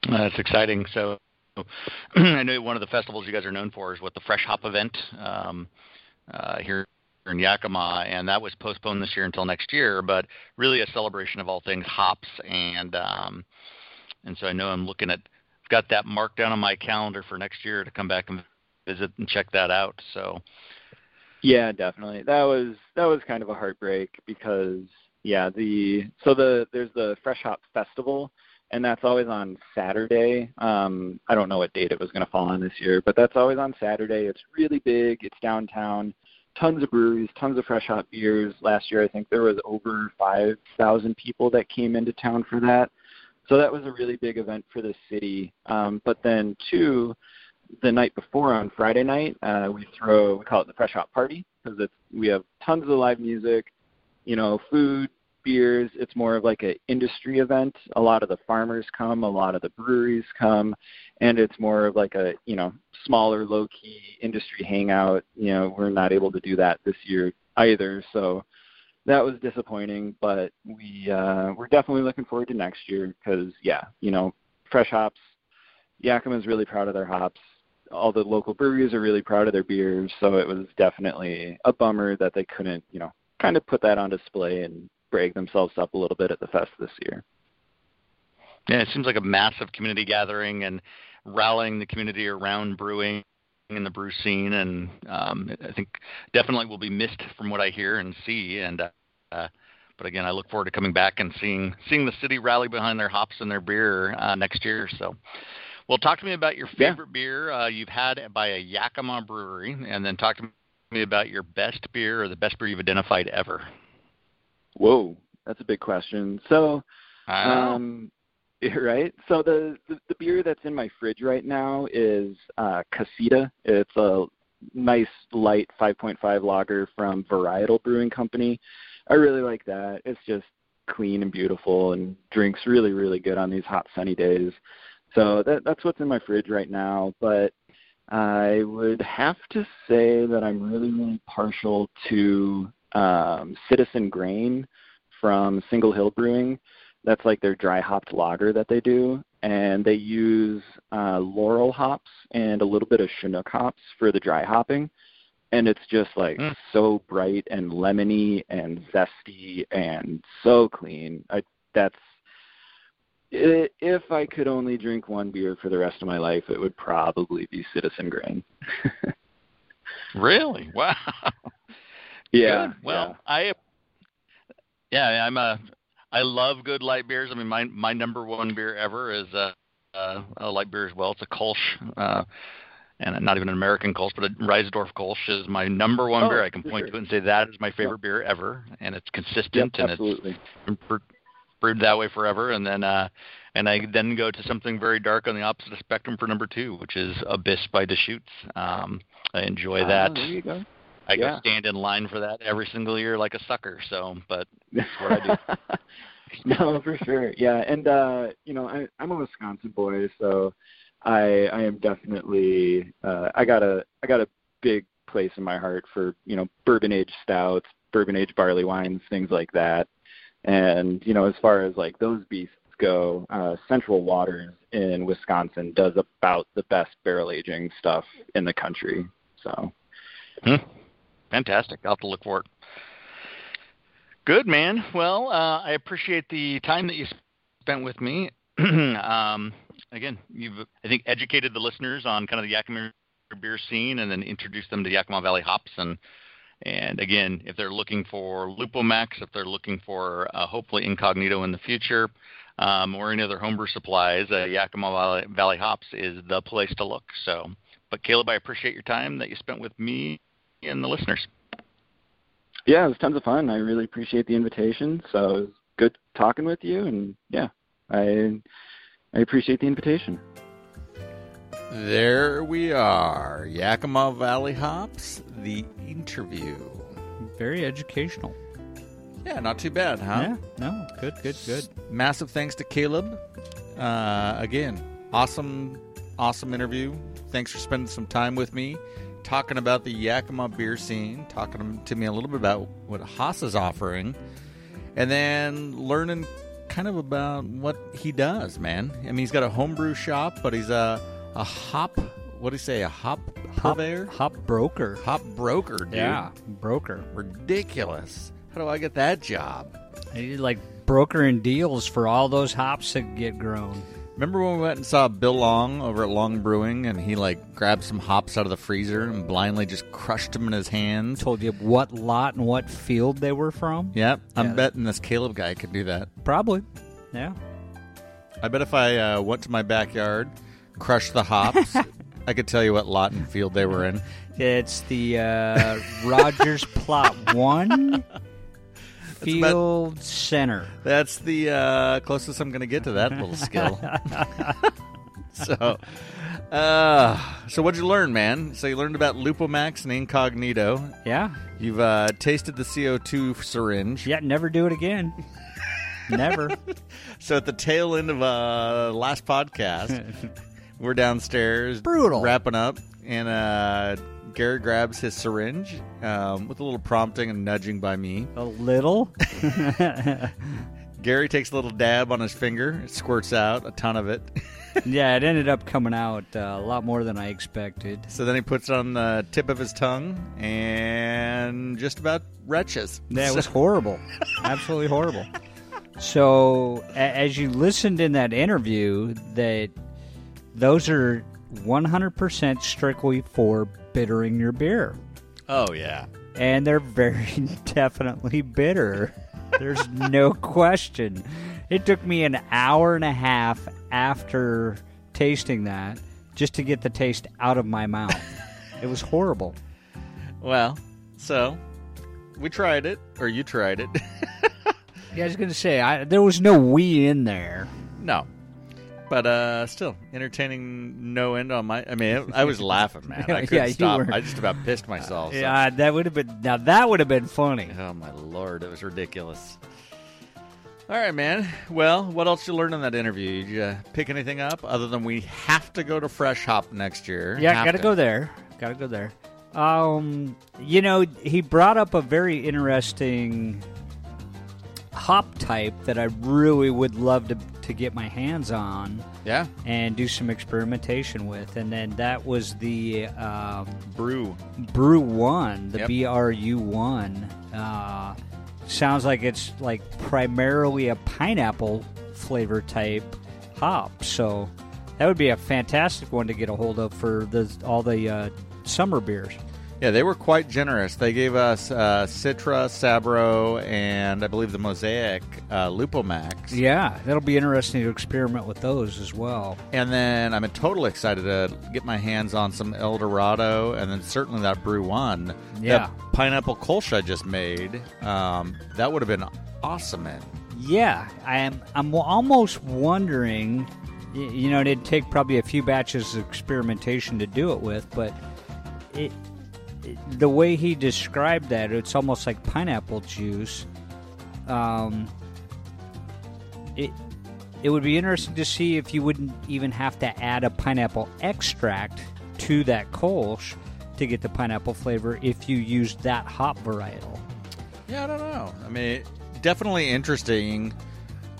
that's exciting. So I know one of the festivals you guys are known for is what the Fresh Hop event um, uh, here in Yakima, and that was postponed this year until next year. But really, a celebration of all things hops, and um, and so I know I'm looking at I've got that marked down on my calendar for next year to come back and visit and check that out. So yeah, definitely. That was that was kind of a heartbreak because yeah, the so the there's the Fresh Hop Festival and that's always on Saturday. Um, I don't know what date it was going to fall on this year, but that's always on Saturday. It's really big. It's downtown. Tons of breweries, tons of fresh hop beers. Last year, I think there was over 5,000 people that came into town for that. So that was a really big event for the city. Um, but then, two, the night before on Friday night, uh, we throw we call it the fresh hop party because it's we have tons of live music, you know, food, beers. It's more of like an industry event. A lot of the farmers come, a lot of the breweries come, and it's more of like a you know smaller, low key industry hangout. You know, we're not able to do that this year either, so that was disappointing. But we uh, we're definitely looking forward to next year because yeah, you know, fresh hops. Yakima is really proud of their hops. All the local breweries are really proud of their beers, so it was definitely a bummer that they couldn't, you know, kind of put that on display and brag themselves up a little bit at the fest this year. Yeah, it seems like a massive community gathering and rallying the community around brewing in the brew scene, and um, I think definitely will be missed from what I hear and see. And uh, but again, I look forward to coming back and seeing seeing the city rally behind their hops and their beer uh, next year. So. Well, talk to me about your favorite yeah. beer uh, you've had by a Yakima brewery, and then talk to me about your best beer or the best beer you've identified ever. Whoa, that's a big question. So, um, right. So the, the the beer that's in my fridge right now is uh, Casita. It's a nice light 5.5 lager from Varietal Brewing Company. I really like that. It's just clean and beautiful and drinks really really good on these hot sunny days. So that that's what's in my fridge right now, but I would have to say that I'm really really partial to um, Citizen Grain from Single Hill Brewing. That's like their dry hopped lager that they do, and they use uh, Loral hops and a little bit of Chinook hops for the dry hopping, and it's just like mm. so bright and lemony and zesty and so clean. I, that's if I could only drink one beer for the rest of my life, it would probably be Citizen Grain. really? Wow. Yeah. Good. Well, yeah. I yeah, I'm a I love good light beers. I mean, my my number one beer ever is uh, uh, a light beer as well. It's a Kolsch. Uh, and not even an American Kolsch, but a Reissdorf Kolsch is my number one Oh, beer. I can point sure. to it and say that is my favorite beer ever, and it's consistent and absolutely. it's brewed that way forever. And then uh, and I then go to something very dark on the opposite spectrum for number two, which is Abyss by Deschutes. Um, I enjoy Ah, that. there you go. I go stand in line for that every single year like a sucker. So, but that's what I do. no, for sure. Yeah, and uh, you know, I, I'm a Wisconsin boy, so I I am definitely uh, I got a I got a big place in my heart for you know bourbon aged stouts, bourbon aged barley wines, things like that. And you know, as far as like those beasts go, uh, Central Waters in Wisconsin does about the best barrel aging stuff in the country. So Hmm. Fantastic. I'll have to look for it. Good, man. Well, uh, I appreciate the time that you spent with me. um, again, you've, I think, educated the listeners on kind of the Yakima beer scene and then introduced them to Yakima Valley hops. And, and again, if they're looking for Lupomax, if they're looking for uh, hopefully Incognito in the future, um, or any other homebrew supplies, uh, Yakima Valley, Valley Hops is the place to look. So, but Kaleb, I appreciate your time that you spent with me and the listeners. yeah, it was tons of fun. I really appreciate the invitation. So good talking with you, and yeah, I I appreciate the invitation. There we are. Yakima Valley Hops, the interview. Very educational. Yeah, not too bad, huh? Yeah, no, good, good, good. Massive thanks to Kaleb. Uh, again, awesome, awesome interview. Thanks for spending some time with me, talking about the Yakima beer scene, talking to me a little bit about what Haas is offering, and then learning kind of about what he does, man. I mean, he's got a homebrew shop, but he's a a hop. What do you say? A hop Hop, purveyor, hop broker. hop broker, dude. Yeah, broker. ridiculous. How do I get that job? He like brokering deals for all those hops that get grown. Remember when we went and saw Bill Long over at Long Brewing and he like grabbed some hops out of the freezer and blindly just crushed them in his hands? Told you what lot and what field they were from. Yep, I'm Yeah. betting this Kaleb guy could do that. Probably. Yeah. I bet if I uh, went to my backyard, crushed the hops, I could tell you what lot and field they were in. It's the uh, Rogers Plot One Field Center. That's the uh, closest I'm going to get to that little skill. so, uh, so what'd you learn, man? So you learned about Lupomax and Incognito. Yeah. You've uh, tasted the CO2 syringe. Yeah. Never do it again. Never. So at the tail end of uh last podcast, we're downstairs, Brutal. wrapping up, and uh, Gary grabs his syringe um, with a little prompting and nudging by me. A little. Gary takes a little dab on his finger, it squirts out a ton of it. yeah, it ended up coming out uh, a lot more than I expected. So then he puts it on the tip of his tongue and just about retches. That So- was horrible. Absolutely horrible. So, a- as you listened in that interview, that those are 100% strictly for bittering your beer. oh yeah. And they're very definitely bitter. There's no question. It took me an hour and a half after tasting that just to get the taste out of my mouth. It was horrible. Well, so we tried it, or you tried it. Yeah, I was gonna say I, there was no we in there. No. But uh still entertaining no end on my I mean I was laughing man. I Yeah, couldn't you stop. were. I just about pissed myself. so- Yeah, that would have been now. That would have been funny. Oh my lord, it was ridiculous. All right, man. Well, what else you learn in that interview? Did you uh, pick anything up other than we have to go to Fresh Hop next year? Yeah, Have gotta to. go there. Gotta go there. Um, you know, he brought up a very interesting hop type that I really would love to to get my hands on Yeah, and do some experimentation with, and then that was the um, brew. Brew One, the Yep. B R U One. Uh, sounds like it's like primarily a pineapple flavor type hop. So that would be a fantastic one to get a hold of for the all the uh, summer beers. Yeah, they were quite generous. They gave us uh, Citra, Sabro, and I believe the Mosaic uh, Lupomax. Yeah, that'll be interesting to experiment with those as well. And then I'm totally excited to get my hands on some Eldorado, and then certainly that Brew One. Yeah. That pineapple Kolsch I just made. Um, that would have been awesome in. Yeah, I am. I'm almost wondering. You know, it'd take probably a few batches of experimentation to do it with, but it, it- the way he described that, it's almost like pineapple juice. Um, it it would be interesting to see if you wouldn't even have to add a pineapple extract to that Kolsch to get the pineapple flavor if you used that hop varietal. Yeah, I don't know. I mean, definitely interesting.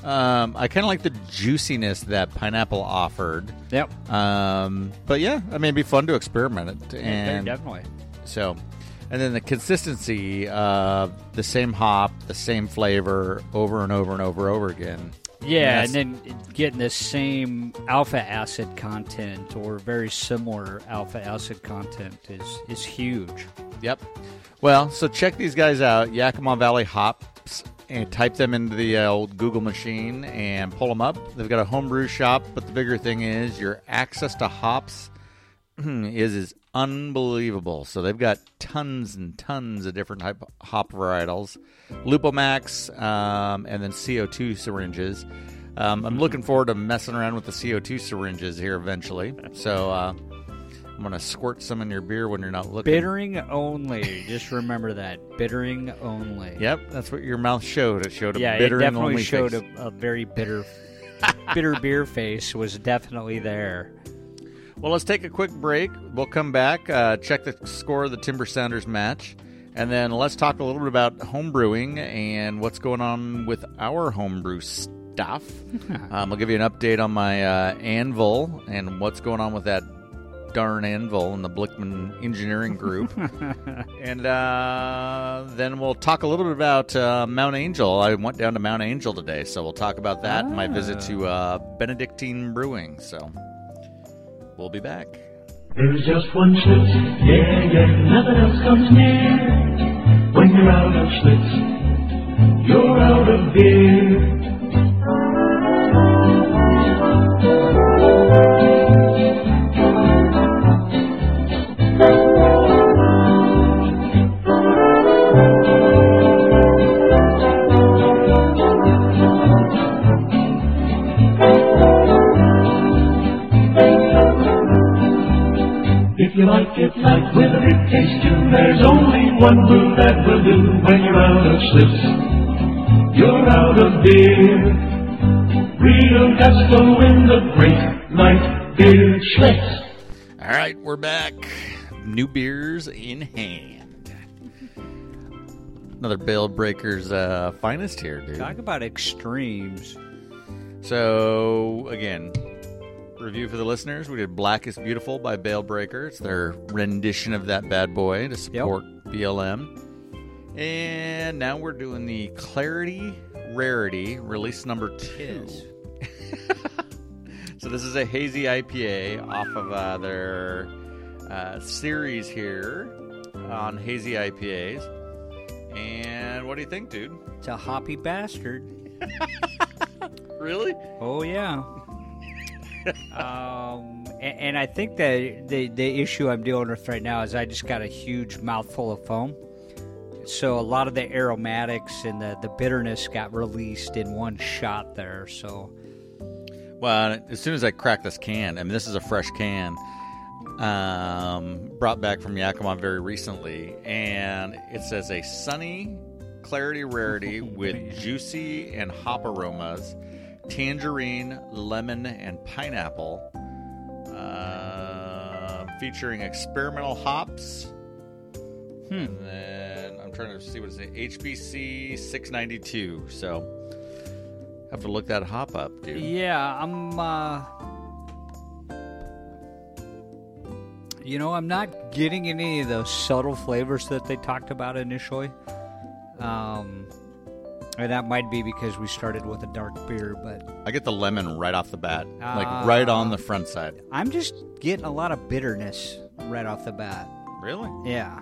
Um, I kind of like the juiciness that pineapple offered. Yep, Um, but yeah, I mean, it'd be fun to experiment it. And definitely. So, and then the consistency of the same hop, the same flavor over and over and over and over again. Yeah, Yes. and then getting the same alpha acid content or very similar alpha acid content is is huge. Yep. Well, so check these guys out, Yakima Valley Hops, and type them into the uh, old Google machine and pull them up. They've got a homebrew shop, but the bigger thing is your access to hops is is unbelievable. So they've got tons and tons of different type hop varietals, Lupomax, um, and then CO2 syringes. Um, I'm looking forward to messing around with the CO2 syringes here eventually. So uh, I'm gonna squirt some in your beer when you're not looking. Bittering only. Just remember that bittering only. Yep, that's what your mouth showed. It showed a Yeah, bitter it definitely only showed a, a very bitter, bitter beer face was definitely there. Well, let's take a quick break. We'll come back, uh, check the score of the Timber Sounders match, and then let's talk a little bit about home brewing and what's going on with our homebrew stuff. um, I'll give you an update on my uh, anvil and what's going on with that darn anvil in the Blichmann Engineering Group. and uh, then we'll talk a little bit about uh, Mount Angel. I went down to Mount Angel today, so we'll talk about that and my visit to uh, Benedictine Brewing. So we'll be back. There's just one Schlitz, yeah, yeah, nothing else comes near. When you're out of Schlitz, you're out of beer. If you like it light with a big taste too, there's only one brew that will do. When you're out of Schlitz, you're out of beer. Real gusto in the great light beer Schlitz. All right, we're back. New beers in hand. Another Bale Breakers uh, finest here, dude. Talk about extremes. So again, review for the listeners. We did "Black is Beautiful" by Bale Breaker. It's their rendition of that bad boy to support BLM. And now we're doing the Clarity Rarity release number two. so this is a hazy IPA off of uh, their uh, series here on hazy IPAs. And what do you think, dude? It's a hoppy bastard. Really? Oh yeah. Um, and, and I think that the the issue I'm dealing with right now is I just got a huge mouthful of foam. So a lot of the aromatics and the, the bitterness got released in one shot there. So Well, as soon as I crack this can, I mean, this is a fresh can, um, brought back from Yakima very recently, and it says a sunny clarity rarity with juicy and hop aromas, tangerine, lemon, and pineapple, uh, featuring experimental hops. Hmm. And then I'm trying to see what is it. HBC 692. So have to look that hop up, dude. yeah, I'm. Uh, you know, I'm not getting any of those subtle flavors that they talked about initially. Um, and that might be because we started with a dark beer, but I get the lemon right off the bat, like Ah. right on the front side. I'm just getting a lot of bitterness right off the bat. Really? Yeah.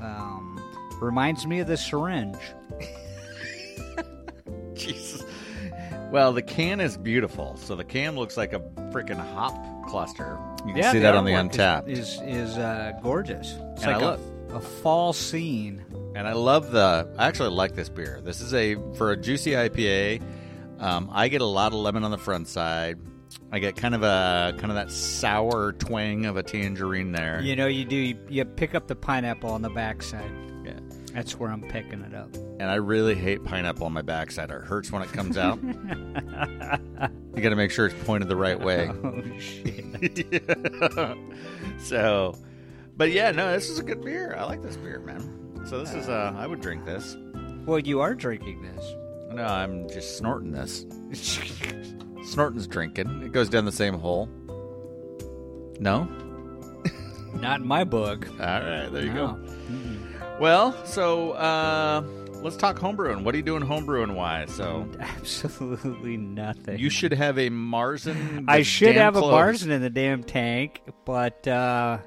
Um, reminds me of the syringe. Jesus. Well, the can is beautiful. So the can looks like a freaking hop cluster. You can see that on the Untappd. Is is, is uh, gorgeous. It's And like a, a fall scene. And I love the. I actually like this beer. This is a for a juicy IPA. Um, I get a lot of lemon on the front side. I get kind of a kind of that sour twang of a tangerine there. You know, you do. You, you pick up the pineapple on the backside. Yeah. That's where I'm picking it up. And I really hate pineapple on my backside. It hurts when it comes out. you got to make sure it's pointed the right way. Oh shit! so, but yeah, no, this is a good beer. I like this beer, man. So this is uh, I would drink this. well, you are drinking this. No, I'm just snorting this. Snorting's drinking. It goes down the same hole. No? Not in my book. All right, there you No. go. Well, so uh, let's talk homebrewing. What are you doing homebrewing wise? So Absolutely nothing. you should have a Marzen. I with should damn have a clothes. Marzen in the damn tank, but uh,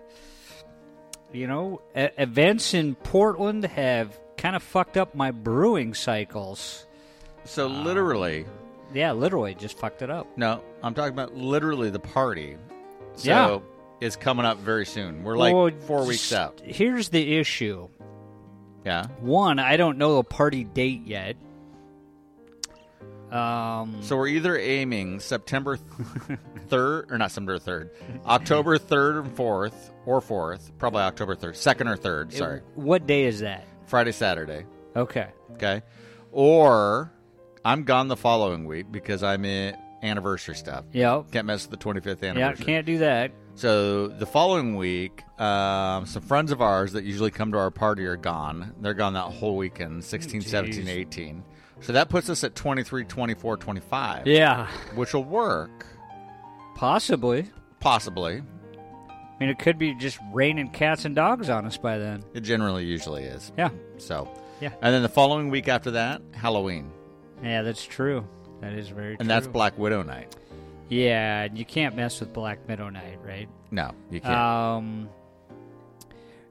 you know, e- events in Portland have kind of fucked up my brewing cycles. So literally, Yeah, literally, just fucked it up. no, I'm talking about literally the party. So Yeah. it's coming up very soon. We're like Well, four weeks out. Here's the issue. Yeah. One, I don't know the party date yet. Um, So we're either aiming September third or not September third, October third and fourth, or fourth, probably October third, second or third. Sorry, what day is that? Friday, Saturday. Okay. Okay, or I'm gone the following week because I'm in anniversary stuff. Yep. Can't mess with the 25th Yeah, anniversary. can't do that. So the following week, um, some friends of ours that usually come to our party are gone. They're gone that whole weekend, 16, 17, 18. So that puts us at 23, 24, 25, Yeah, which will work, possibly. possibly. I mean, it could be just raining cats and dogs on us by then. It generally usually is. Yeah. So, Yeah. And then the following week after that, Halloween. Yeah, that's true. That is very true. And that's Black Widow night. Yeah, and you can't mess with Black Widow Night, right? No, you can't. Um.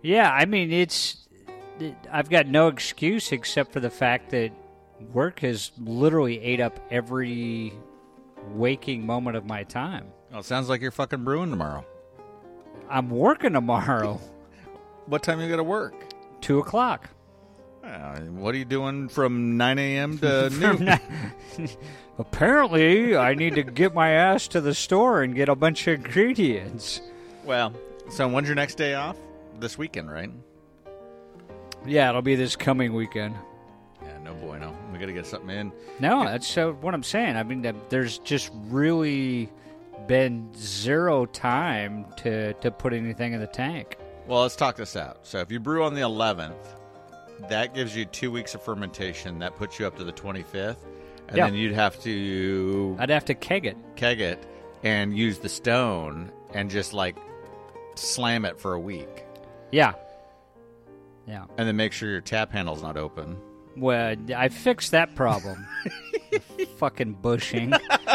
Yeah, I mean it's. It, I've got no excuse except for the fact that work has literally ate up every waking moment of my time. well, it sounds like you're fucking brewing tomorrow. I'm working tomorrow, What time you got to work? two o'clock. Uh, what are you doing from 9 a.m. to noon? Apparently, I need to get my ass to the store and get a bunch of ingredients. well, so when's your next day off? This weekend, right? Yeah, it'll be this coming weekend. Yeah, no bueno. We got to get something in. No, that's uh, what I'm saying. I mean, there's just really been zero time to, to put anything in the tank. Well, let's talk this out. So if you brew on the 11th, that gives you two weeks of fermentation. That puts you up to the 25th. And Yeah. then you'd have to I'd have to keg it. keg it and use the stone and just like slam it for a week. Yeah. Yeah. And then make sure your tap handle's not open. Well, I fixed that problem. Fucking bushing.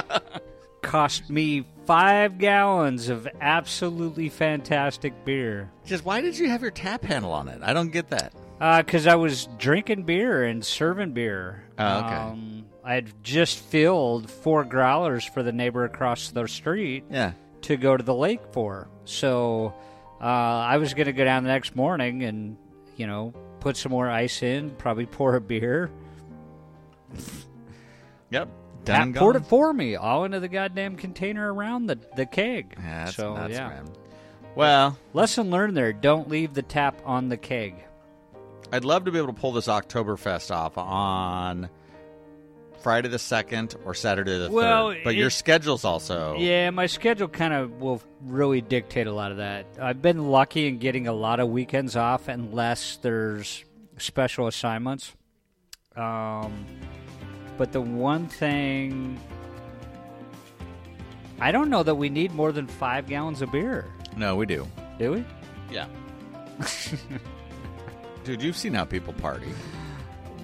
Cost me five gallons of absolutely fantastic beer. Just why did you have your tap handle on it? I don't get that. Because I was drinking beer and serving beer. Oh, okay. Um, I had just filled four growlers for the neighbor across the street Yeah. to go to the lake for. So uh, I was going to go down the next morning and, you know, put some more ice in, probably pour a beer. Yep. Done Pat poured it for me, all into the goddamn container around the, the keg. Yeah, that's so, nuts, yeah. man. Well, Lesson learned there don't leave the tap on the keg. I'd love to be able to pull this Oktoberfest off on Friday the 2nd or Saturday the 3rd. Well, but your schedule's also. Yeah, my schedule kind of will really dictate a lot of that. I've been lucky in getting a lot of weekends off unless there's special assignments. Um, but the one thing I don't know that we need more than five gallons of beer, No, we do. do we? Yeah. Dude, you've seen how people party.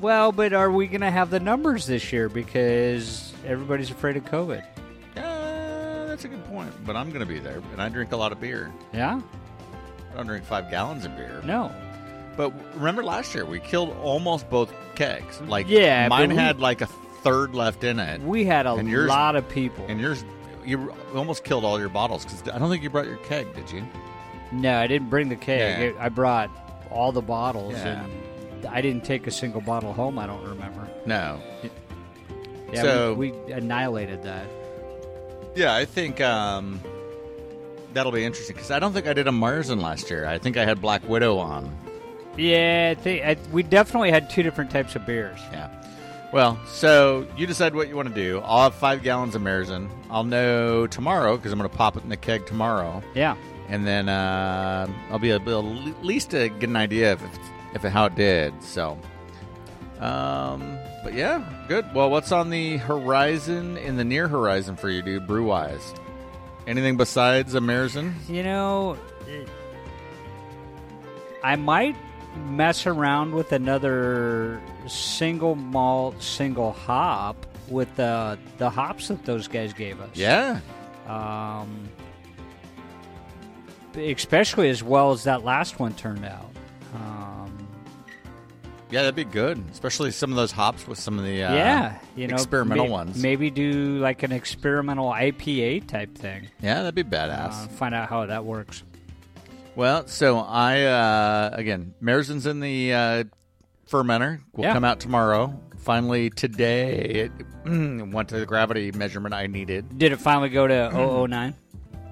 Well, but are we going to have the numbers this year because everybody's afraid of COVID? Uh, that's a good point. But I'm going to be there, and I drink a lot of beer. Yeah. I don't drink five gallons of beer. No. But remember last year we killed almost both kegs. Like Yeah, mine we- had like a third left in it, We had a yours- lot of people. and yours you almost killed all your bottles because I don't think you brought your keg, did you? no, I didn't bring the keg. Yeah. I brought all the bottles, Yeah. and I didn't take a single bottle home. I don't remember. No. Yeah, So- we, we annihilated that. Yeah, I think um, that'll be interesting because I don't think I did a Marzen last year. I think I had Black Widow on. Yeah, I think, I, we definitely had two different types of beers. Yeah. Well, so you decide what you want to do. I'll have five gallons of Marzen. I'll know tomorrow because I'm going to pop it in the keg tomorrow, Yeah. and then uh, I'll be able to at least to get an idea if it's, if it, how it did. So, um, but yeah, good. Well, what's on the horizon in the near horizon for you, dude? Brew wise, anything besides a Marzen? You know, it- I might mess around with another single malt, single hop with the the hops that those guys gave us. Yeah. Um, especially as well as that last one turned out. Um, Yeah, that'd be good, especially some of those hops with some of the uh, yeah, you know, experimental may- ones. Maybe do like an experimental IPA type thing. Yeah, that'd be badass. Uh, find out how that works. Well, so I uh, again, Marzen's in the uh, fermenter. Will Yeah. come out tomorrow. Finally, today it went to the gravity measurement I needed. Did it finally go to 009?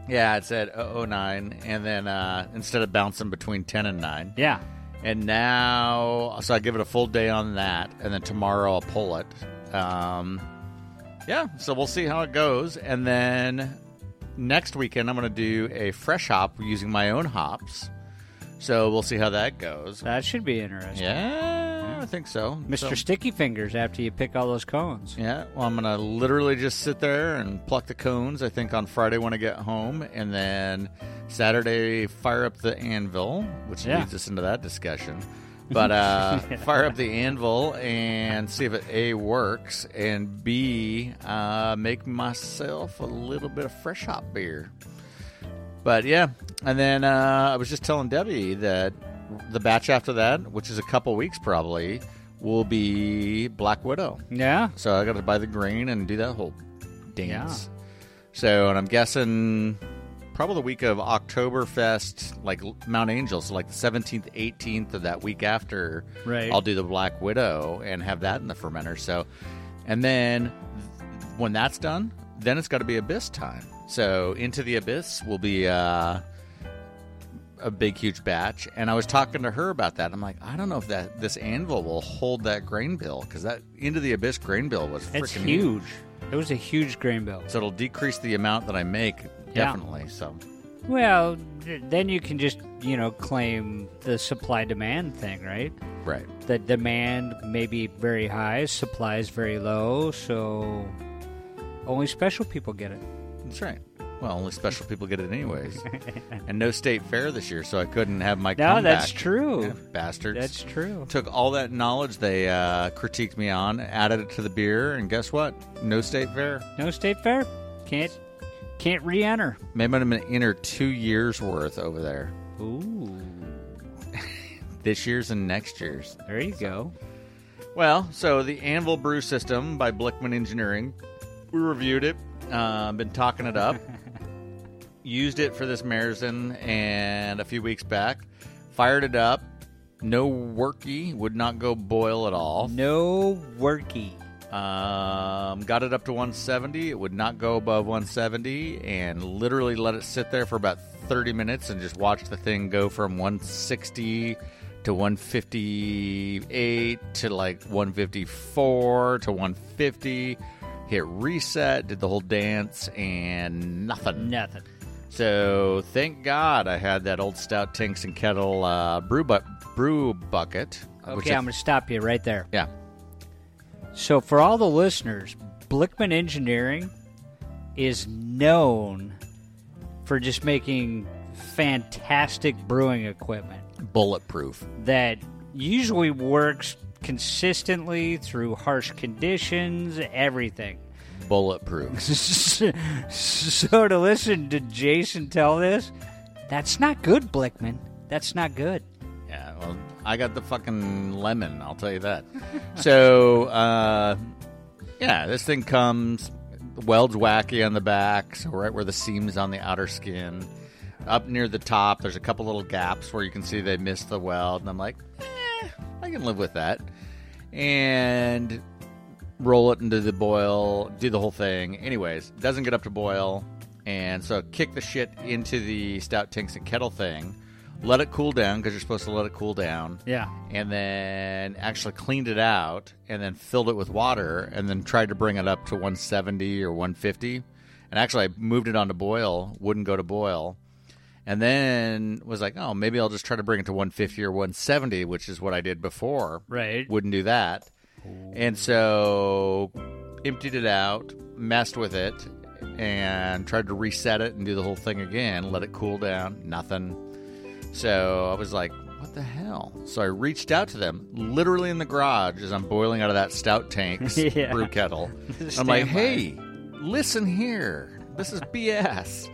Yeah, it said 009, and then uh, instead of bouncing between 10 and 9. Yeah. And now, so I give it a full day on that, and then tomorrow I'll pull it. Um, yeah, so we'll see how it goes. And then next weekend, I'm going to do a fresh hop using my own hops. So we'll see how that goes. That should be interesting. Yeah, I think so. Mr. So- Sticky Fingers after you pick all those cones. yeah, well, I'm going to literally just sit there and pluck the cones, I think, on Friday when I get home. And then Saturday, fire up the anvil, which Yeah. leads us into that discussion. But uh, fire up the anvil and see if it A works, and B, uh, make myself a little bit of fresh hop beer. But yeah, and then uh, I was just telling Debbie that the batch after that, which is a couple weeks probably, will be Black Widow. Yeah. So I got to buy the grain and do that whole dance. Yeah. So, and I'm guessing probably the week of Oktoberfest, like Mount Angel, so like the 17th, 18th of that week after, Right. I'll do the Black Widow and have that in the fermenter. So, and then when that's done, then it's got to be Abyss time. So, Into the Abyss will be uh, a big, huge batch. And I was talking to her about that. I'm like, I don't know if that this anvil will hold that grain bill because that Into the Abyss grain bill was It's freaking huge. It was a huge grain bill. So it'll decrease the amount that I make, definitely. So, Well, th- then you can just, you know, claim the supply demand thing, right? right. The demand may be very high, supply is very low, so only special people get it. That's right. Well, only special people get it anyways. and no state fair this year, so I couldn't have my No, comeback. that's true. Yeah, bastards. That's true. Took all that knowledge they uh, critiqued me on, added it to the beer, and guess what? No state fair. No state fair. Can't can't re-enter. Maybe I'm going to enter two years worth over there. Ooh, This year's and next year's. there you go. Well, so the Anvil Brew System by Blichmann Engineering, we reviewed it, uh, been talking it up, used it for this Marzen and a few weeks back, fired it up, no worky, would not go boil at all. No worky. Um, got it up to 170, it would not go above 170, and literally let it sit there for about 30 minutes and just watch the thing go from 160 to 158 to like 154 to 150 hit reset did the whole dance and nothing Nothing. so thank god i had that old stout tanks and kettle uh, brew, bu- brew bucket Okay, I'm going to stop you right there. yeah So, for all the listeners, Blichmann Engineering is known for just making fantastic brewing equipment bulletproof that usually works consistently through harsh conditions, everything. bulletproof so, to listen to Jason tell this, That's not good, Blichmann. That's not good. Yeah, well, I got the fucking lemon. I'll tell you that. so, uh, yeah, this thing comes. Weld's wacky on the back, so right where the seams on the outer skin. Up near the top, there's a couple little gaps where you can see they missed the weld, and I'm like, eh, I can live with that. And roll it into the boil, do the whole thing. Anyways, doesn't get up to boil, and so kick the shit into the stout tanks and kettle thing. Let it cool down because you're supposed to let it cool down. Yeah. and then actually cleaned it out and then filled it with water and then tried to bring it up to 170 or 150 and actually I moved it on to boil wouldn't go to boil. And then was like oh maybe I'll just try to bring it to 150 or 170 which is what I did before. Right. wouldn't do that. And so emptied it out messed with it and tried to reset it and do the whole thing again let it cool down nothing so I was like, what the hell? So I reached out to them literally in the garage as I'm boiling out of that stout tank's Yeah. brew kettle. I'm like, hey, listen here. This is BS.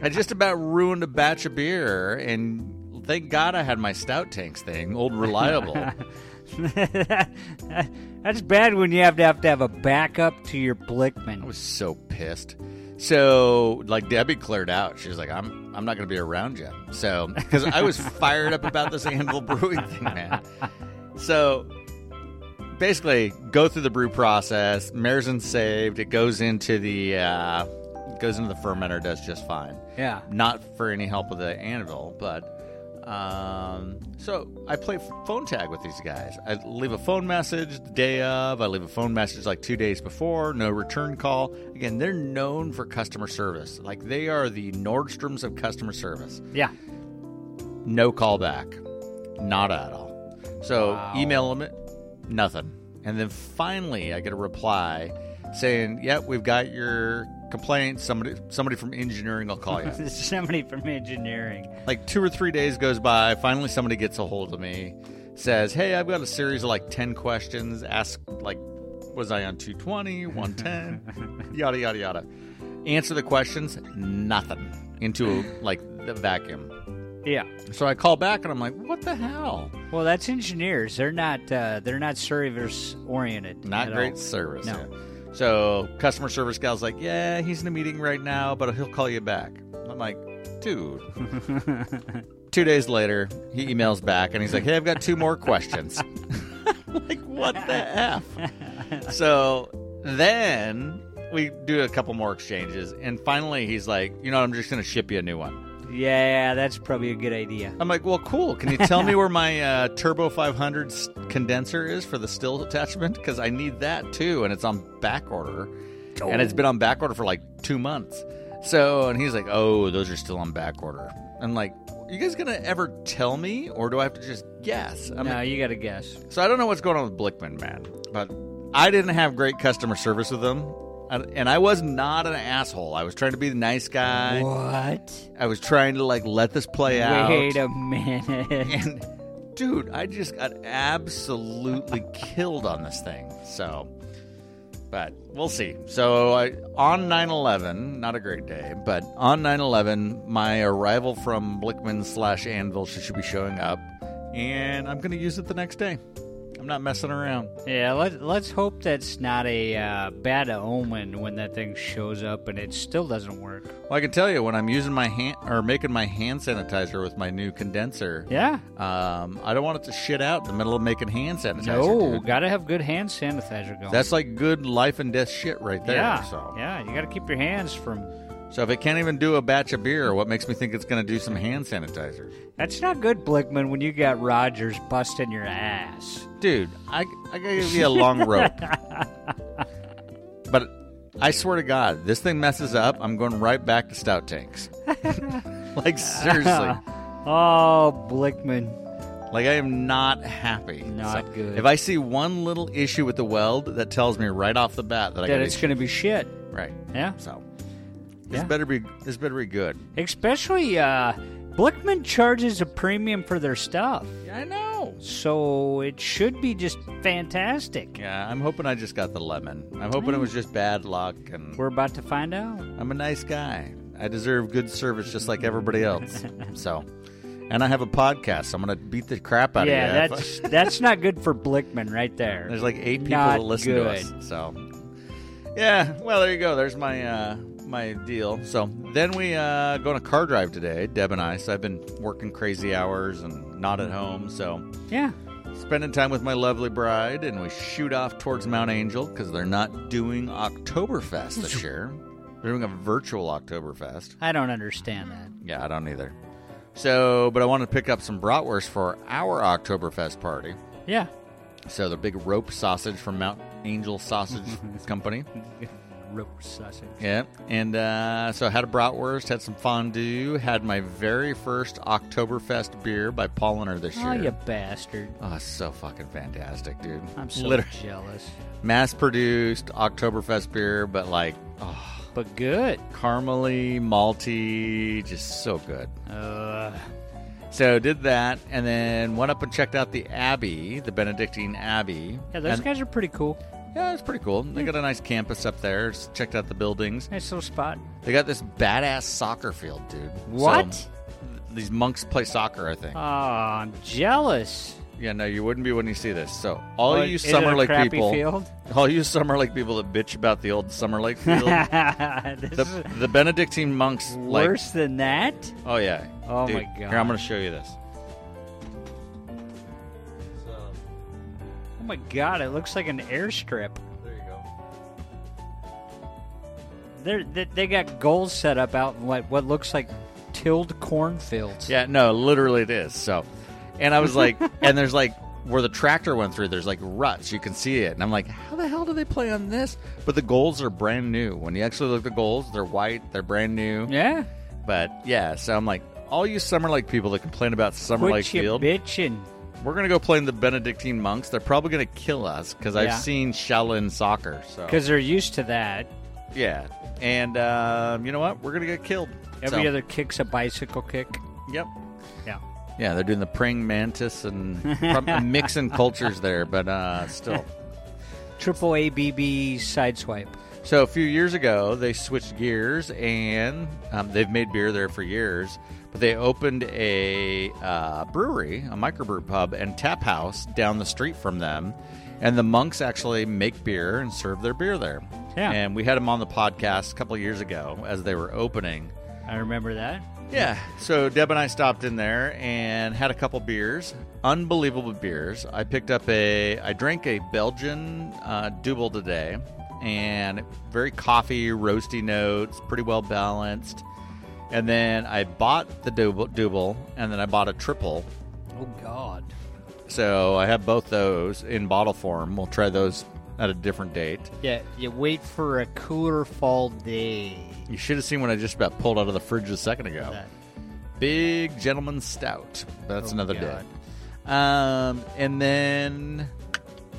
I just about ruined a batch of beer, and thank God I had my stout tanks thing, old reliable. That's bad when you have to have to have a backup to your Blichmann. I was so pissed. So, like Debbie cleared out. She was like, "I'm, I'm not going to be around you." So, because I was fired up about this Anvil Brewing thing, man. So, basically, go through the brew process. Marzen saved. It goes into the, uh, goes into the fermenter. Does just fine. Yeah. Not for any help with the Anvil, but um, so I play phone tag with these guys. I leave a phone message the day of. I leave a phone message like two days before. No return call. Again, they're known for customer service. Like they are the Nordstroms of customer service. Yeah. No call back. Not at all. So Wow. email them, nothing. And then finally, I get a reply saying, "Yep, we've got your complaint. Somebody, somebody from engineering will call you." Somebody from engineering. like two or three days goes by finally somebody gets a hold of me says hey i've got a series of like 10 questions ask like was i on 220 110 yada yada yada answer the questions nothing into like the vacuum Yeah. so i call back and i'm like what the hell Well, that's engineers. They're not. Uh, they're not service oriented. not at great all. service No. yeah. So customer service gal's like yeah he's in a meeting right now but he'll call you back. I'm like dude. Two days later he emails back and he's like hey i've got two more questions. Like what the f? So then we do a couple more exchanges and finally he's like you know what, i'm just going to ship you a new one Yeah, that's probably a good idea. i'm like well cool can you tell me where my uh, turbo 500 condenser is for the still attachment because i need that too and it's on back order and it's been on back order for like two months so and he's like oh those are still on back order i'm like you guys gonna ever tell me or do i have to just guess I'm no, like, you got to guess. so I don't know what's going on with Blichmann, man. But I didn't have great customer service with them. And I was not an asshole. I was trying to be the nice guy. What? I was trying to like let this play out. Wait a minute. And dude, I just got absolutely killed on this thing. So, but we'll see. So I, on 9/11, not a great day, but on 9/11, my arrival from Blichmann slash Anvil should be showing up, and I'm going to use it the next day. I'm not messing around. Yeah, let, let's hope that's not a uh, bad omen when that thing shows up and it still doesn't work. Well, I can tell you when I'm using my hand or making my hand sanitizer with my new condenser. Yeah. Um, I don't want it to shit out in the middle of making hand sanitizer. No, dude. gotta have good hand sanitizer going. That's like good life and death shit right there. yeah, So. yeah. You gotta keep your hands from. So if it can't even do a batch of beer, what makes me think it's going to do some hand sanitizer? That's not good, Blichmann. When you got Rogers busting your ass. Dude, I I gotta give you a long rope. But I swear to God, this thing messes up. I'm going right back to stout tanks. like seriously. Oh, Blichmann. Like I am not happy. Not good. If I see one little issue with the weld, that tells me right off the bat that I That got it's gonna be shit. right. Yeah. So this Yeah. better be this better be good. Especially, uh, Blichmann charges a premium for their stuff. Yeah, I know. So it should be just fantastic. Yeah, I'm hoping I just got the lemon. I'm hoping it was just bad luck, and We're about to find out. I'm a nice guy. I deserve good service just like everybody else. so, and I have a podcast. So I'm gonna beat the crap out yeah, of you. Yeah, that's that's not good for Blichmann right there. There's like eight people Not that listen good. to us. So, yeah. Well, there you go. There's my uh, my deal. So then we uh, go on a car drive today, Deb and I. So I've been working crazy hours and not at home. So Yeah. spending time with my lovely bride, and we shoot off towards Mount Angel because they're not doing Oktoberfest this year. They're doing a virtual Oktoberfest. I don't understand that. Yeah, I don't either. So, but I want to pick up some bratwurst for our Oktoberfest party. Yeah. So the big rope sausage from Mount Angel Sausage Company. Sausage. Yeah, and uh, so I had a bratwurst, had some fondue, had my very first Oktoberfest beer by Paulaner this year. Oh, you bastard. Oh, so fucking fantastic, dude. I'm so Literally jealous. mass-produced Oktoberfest beer, but like, oh, But good. caramely, malty, just so good. Uh, So did that, and then went up and checked out the Abbey, the Benedictine Abbey. yeah, those And- guys are pretty cool. Yeah, it's pretty cool. They got a nice campus up there. Just checked out the buildings. Nice little spot. They got this badass soccer field, dude. What? So, these monks play soccer, I think. Oh, I'm jealous. yeah, no, you wouldn't be when you see this. So all What, you Summer Lake people, Field? all you Summer Lake people that bitch about the old Summer Lake field, the, the Benedictine monks like. worse than that. Oh yeah. Oh, Dude, my God. Here, I'm going to show you this. Oh my god, it looks like an airstrip. There you go. They're, they they got goals set up out in what what looks like tilled cornfields. Yeah, no, literally it is. So, and I was like, and there's like where the tractor went through. There's like ruts. You can see it, and I'm like, how the hell do they play on this? But the goals are brand new. When you actually look at the goals, they're white. They're brand new. Yeah. But yeah, so I'm like, all you Summer like people that complain about Summer Quit Lake Field, bitching. We're gonna go play in the Benedictine monks. They're probably gonna kill us because Yeah. I've seen Shaolin soccer. So Because they're used to that. yeah, and um, you know what? We're gonna get killed. Every So, other kick's a bicycle kick. Yep. Yeah. Yeah, they're doing the praying mantis and prob- mixing cultures there, but uh, still. Triple ABB sideswipe. So a few years ago, they switched gears, and um, they've made beer there for years. But they opened a uh, brewery, a microbrew pub, and tap house down the street from them. And the monks actually make beer and serve their beer there. Yeah. And we had them on the podcast a couple years ago as they were opening. I remember that. Yeah, so Deb and I stopped in there and had a couple beers, unbelievable beers. I picked up a, I drank a Belgian uh, Double today, and very coffee, roasty notes, pretty well balanced. And then I bought the Double, Double and then I bought a triple. Oh God. So I have both those in bottle form. We'll try those at a different date. Yeah, you wait for a cooler fall day. You should have seen what I just about pulled out of the fridge a second ago. That- Big Gentleman Stout. That's Oh, another God. day. Um, and then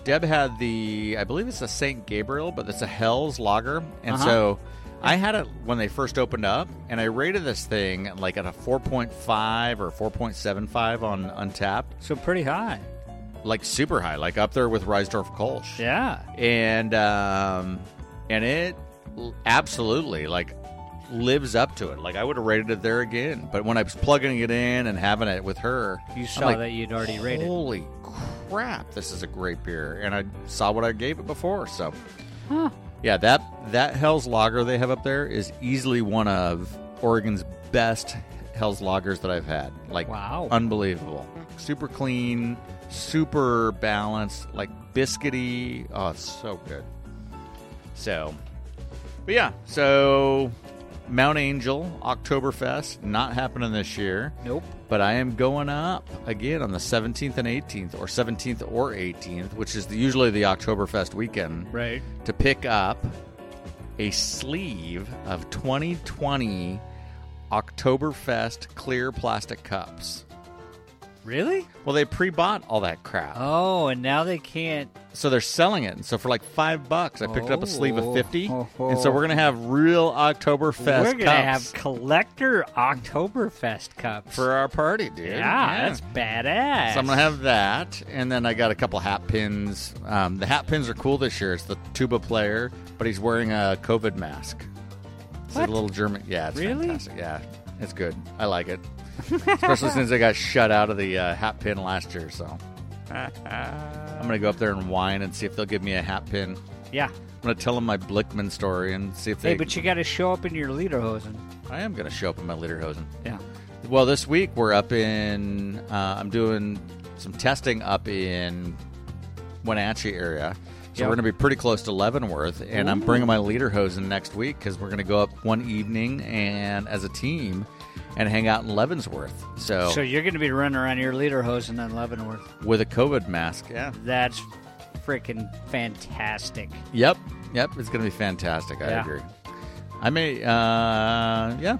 Deb had the, I believe it's a St. Gabriel, but it's a Helles Lager. And Uh-huh. so I had it when they first opened up, and I rated this thing like at a 4.5 or 4.75 on Untappd, So pretty high. like super high, like up there with Reissdorf Kolsch Yeah. and um, and it absolutely like lives up to it. Like I would have rated it there again, but when I was plugging it in and having it with her, You saw like, that you'd already rated. Holy crap! This is a great beer, and I saw what I gave it before. So, Huh. Yeah, that that Helles Lager they have up there is easily one of Oregon's best Helles Lagers that I've had. Like, Wow. unbelievable, super clean, super balanced, like biscuity. Oh, it's so good. So, but yeah, so Mount Angel Oktoberfest not happening this year. Nope. But I am going up again on the 17th and 18th, or 17th or 18th, which is the, usually the Oktoberfest weekend, Right. to pick up a sleeve of 2020 Oktoberfest clear plastic cups. Really? Well, they pre-bought all that crap, Oh, and now they can't. so they're selling it. And so for like five bucks, I picked up a sleeve of Oh. 50, Oh. and so we're gonna have real Oktoberfest cups. We're gonna cups have collector Oktoberfest cups. for our party, dude. yeah, that's badass. So I'm gonna have that, and then I got a couple hat pins. Um, the hat pins are cool this year. It's the tuba player, but he's wearing a COVID mask. It's What? a little German. Yeah, it's Really? fantastic. Yeah, it's good. I like it, especially since I got shut out of the uh, hat pin last year. So I'm gonna go up there and whine and see if they'll give me a hat pin. Yeah. I'm gonna tell them my Blichmann story and see if they. Hey, but you got to show up in your lederhosen. I am gonna show up in my Lederhosen. Yeah. Well, this week we're up in. Uh, I'm doing some testing up in Wenatchee area, so Yep. we're going to be pretty close to Leavenworth, and I'm bringing my Lederhosen next week because we're going to go up one evening and as a team and hang out in Leavenworth. So, So you're going to be running around your lederhosen in Leavenworth. with a COVID mask, yeah. That's freaking fantastic. Yep, yep, it's going to be fantastic. I Yeah. agree. I may, uh, yeah,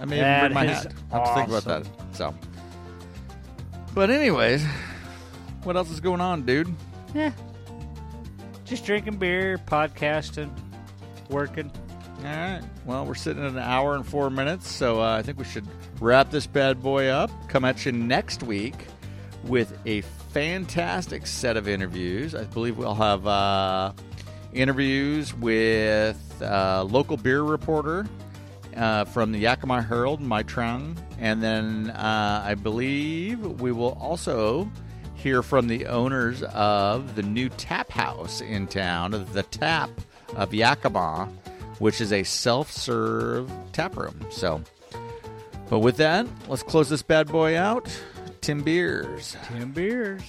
I may even That bring my hat. I have to think about that. So, but anyways, what else is going on, dude? Yeah. Just drinking beer, podcasting, working. All right. Well, we're sitting at an hour and four minutes, so uh, I think we should wrap this bad boy up. Come at you next week with a fantastic set of interviews. I believe we'll have uh, interviews with uh, local beer reporter uh, from the Yakima Herald, Mai Trung, and then uh, I believe we will also hear from the owners of the new tap house in town, the Tap of Yakima, which is a self-serve tap room. So, but with that, let's close this bad boy out. Timbeers. Tim beers.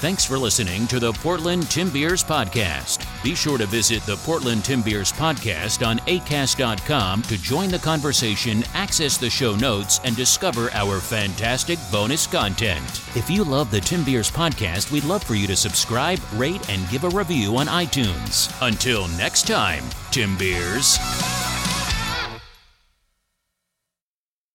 Thanks for listening to the Portland Timbeers Podcast. Be sure to visit the Portland Timbeers Podcast on acast.com to join the conversation, access the show notes, and discover our fantastic bonus content. If you love the Timbeers Podcast, we'd love for you to subscribe, rate, and give a review on iTunes. Until next time, Timbeers.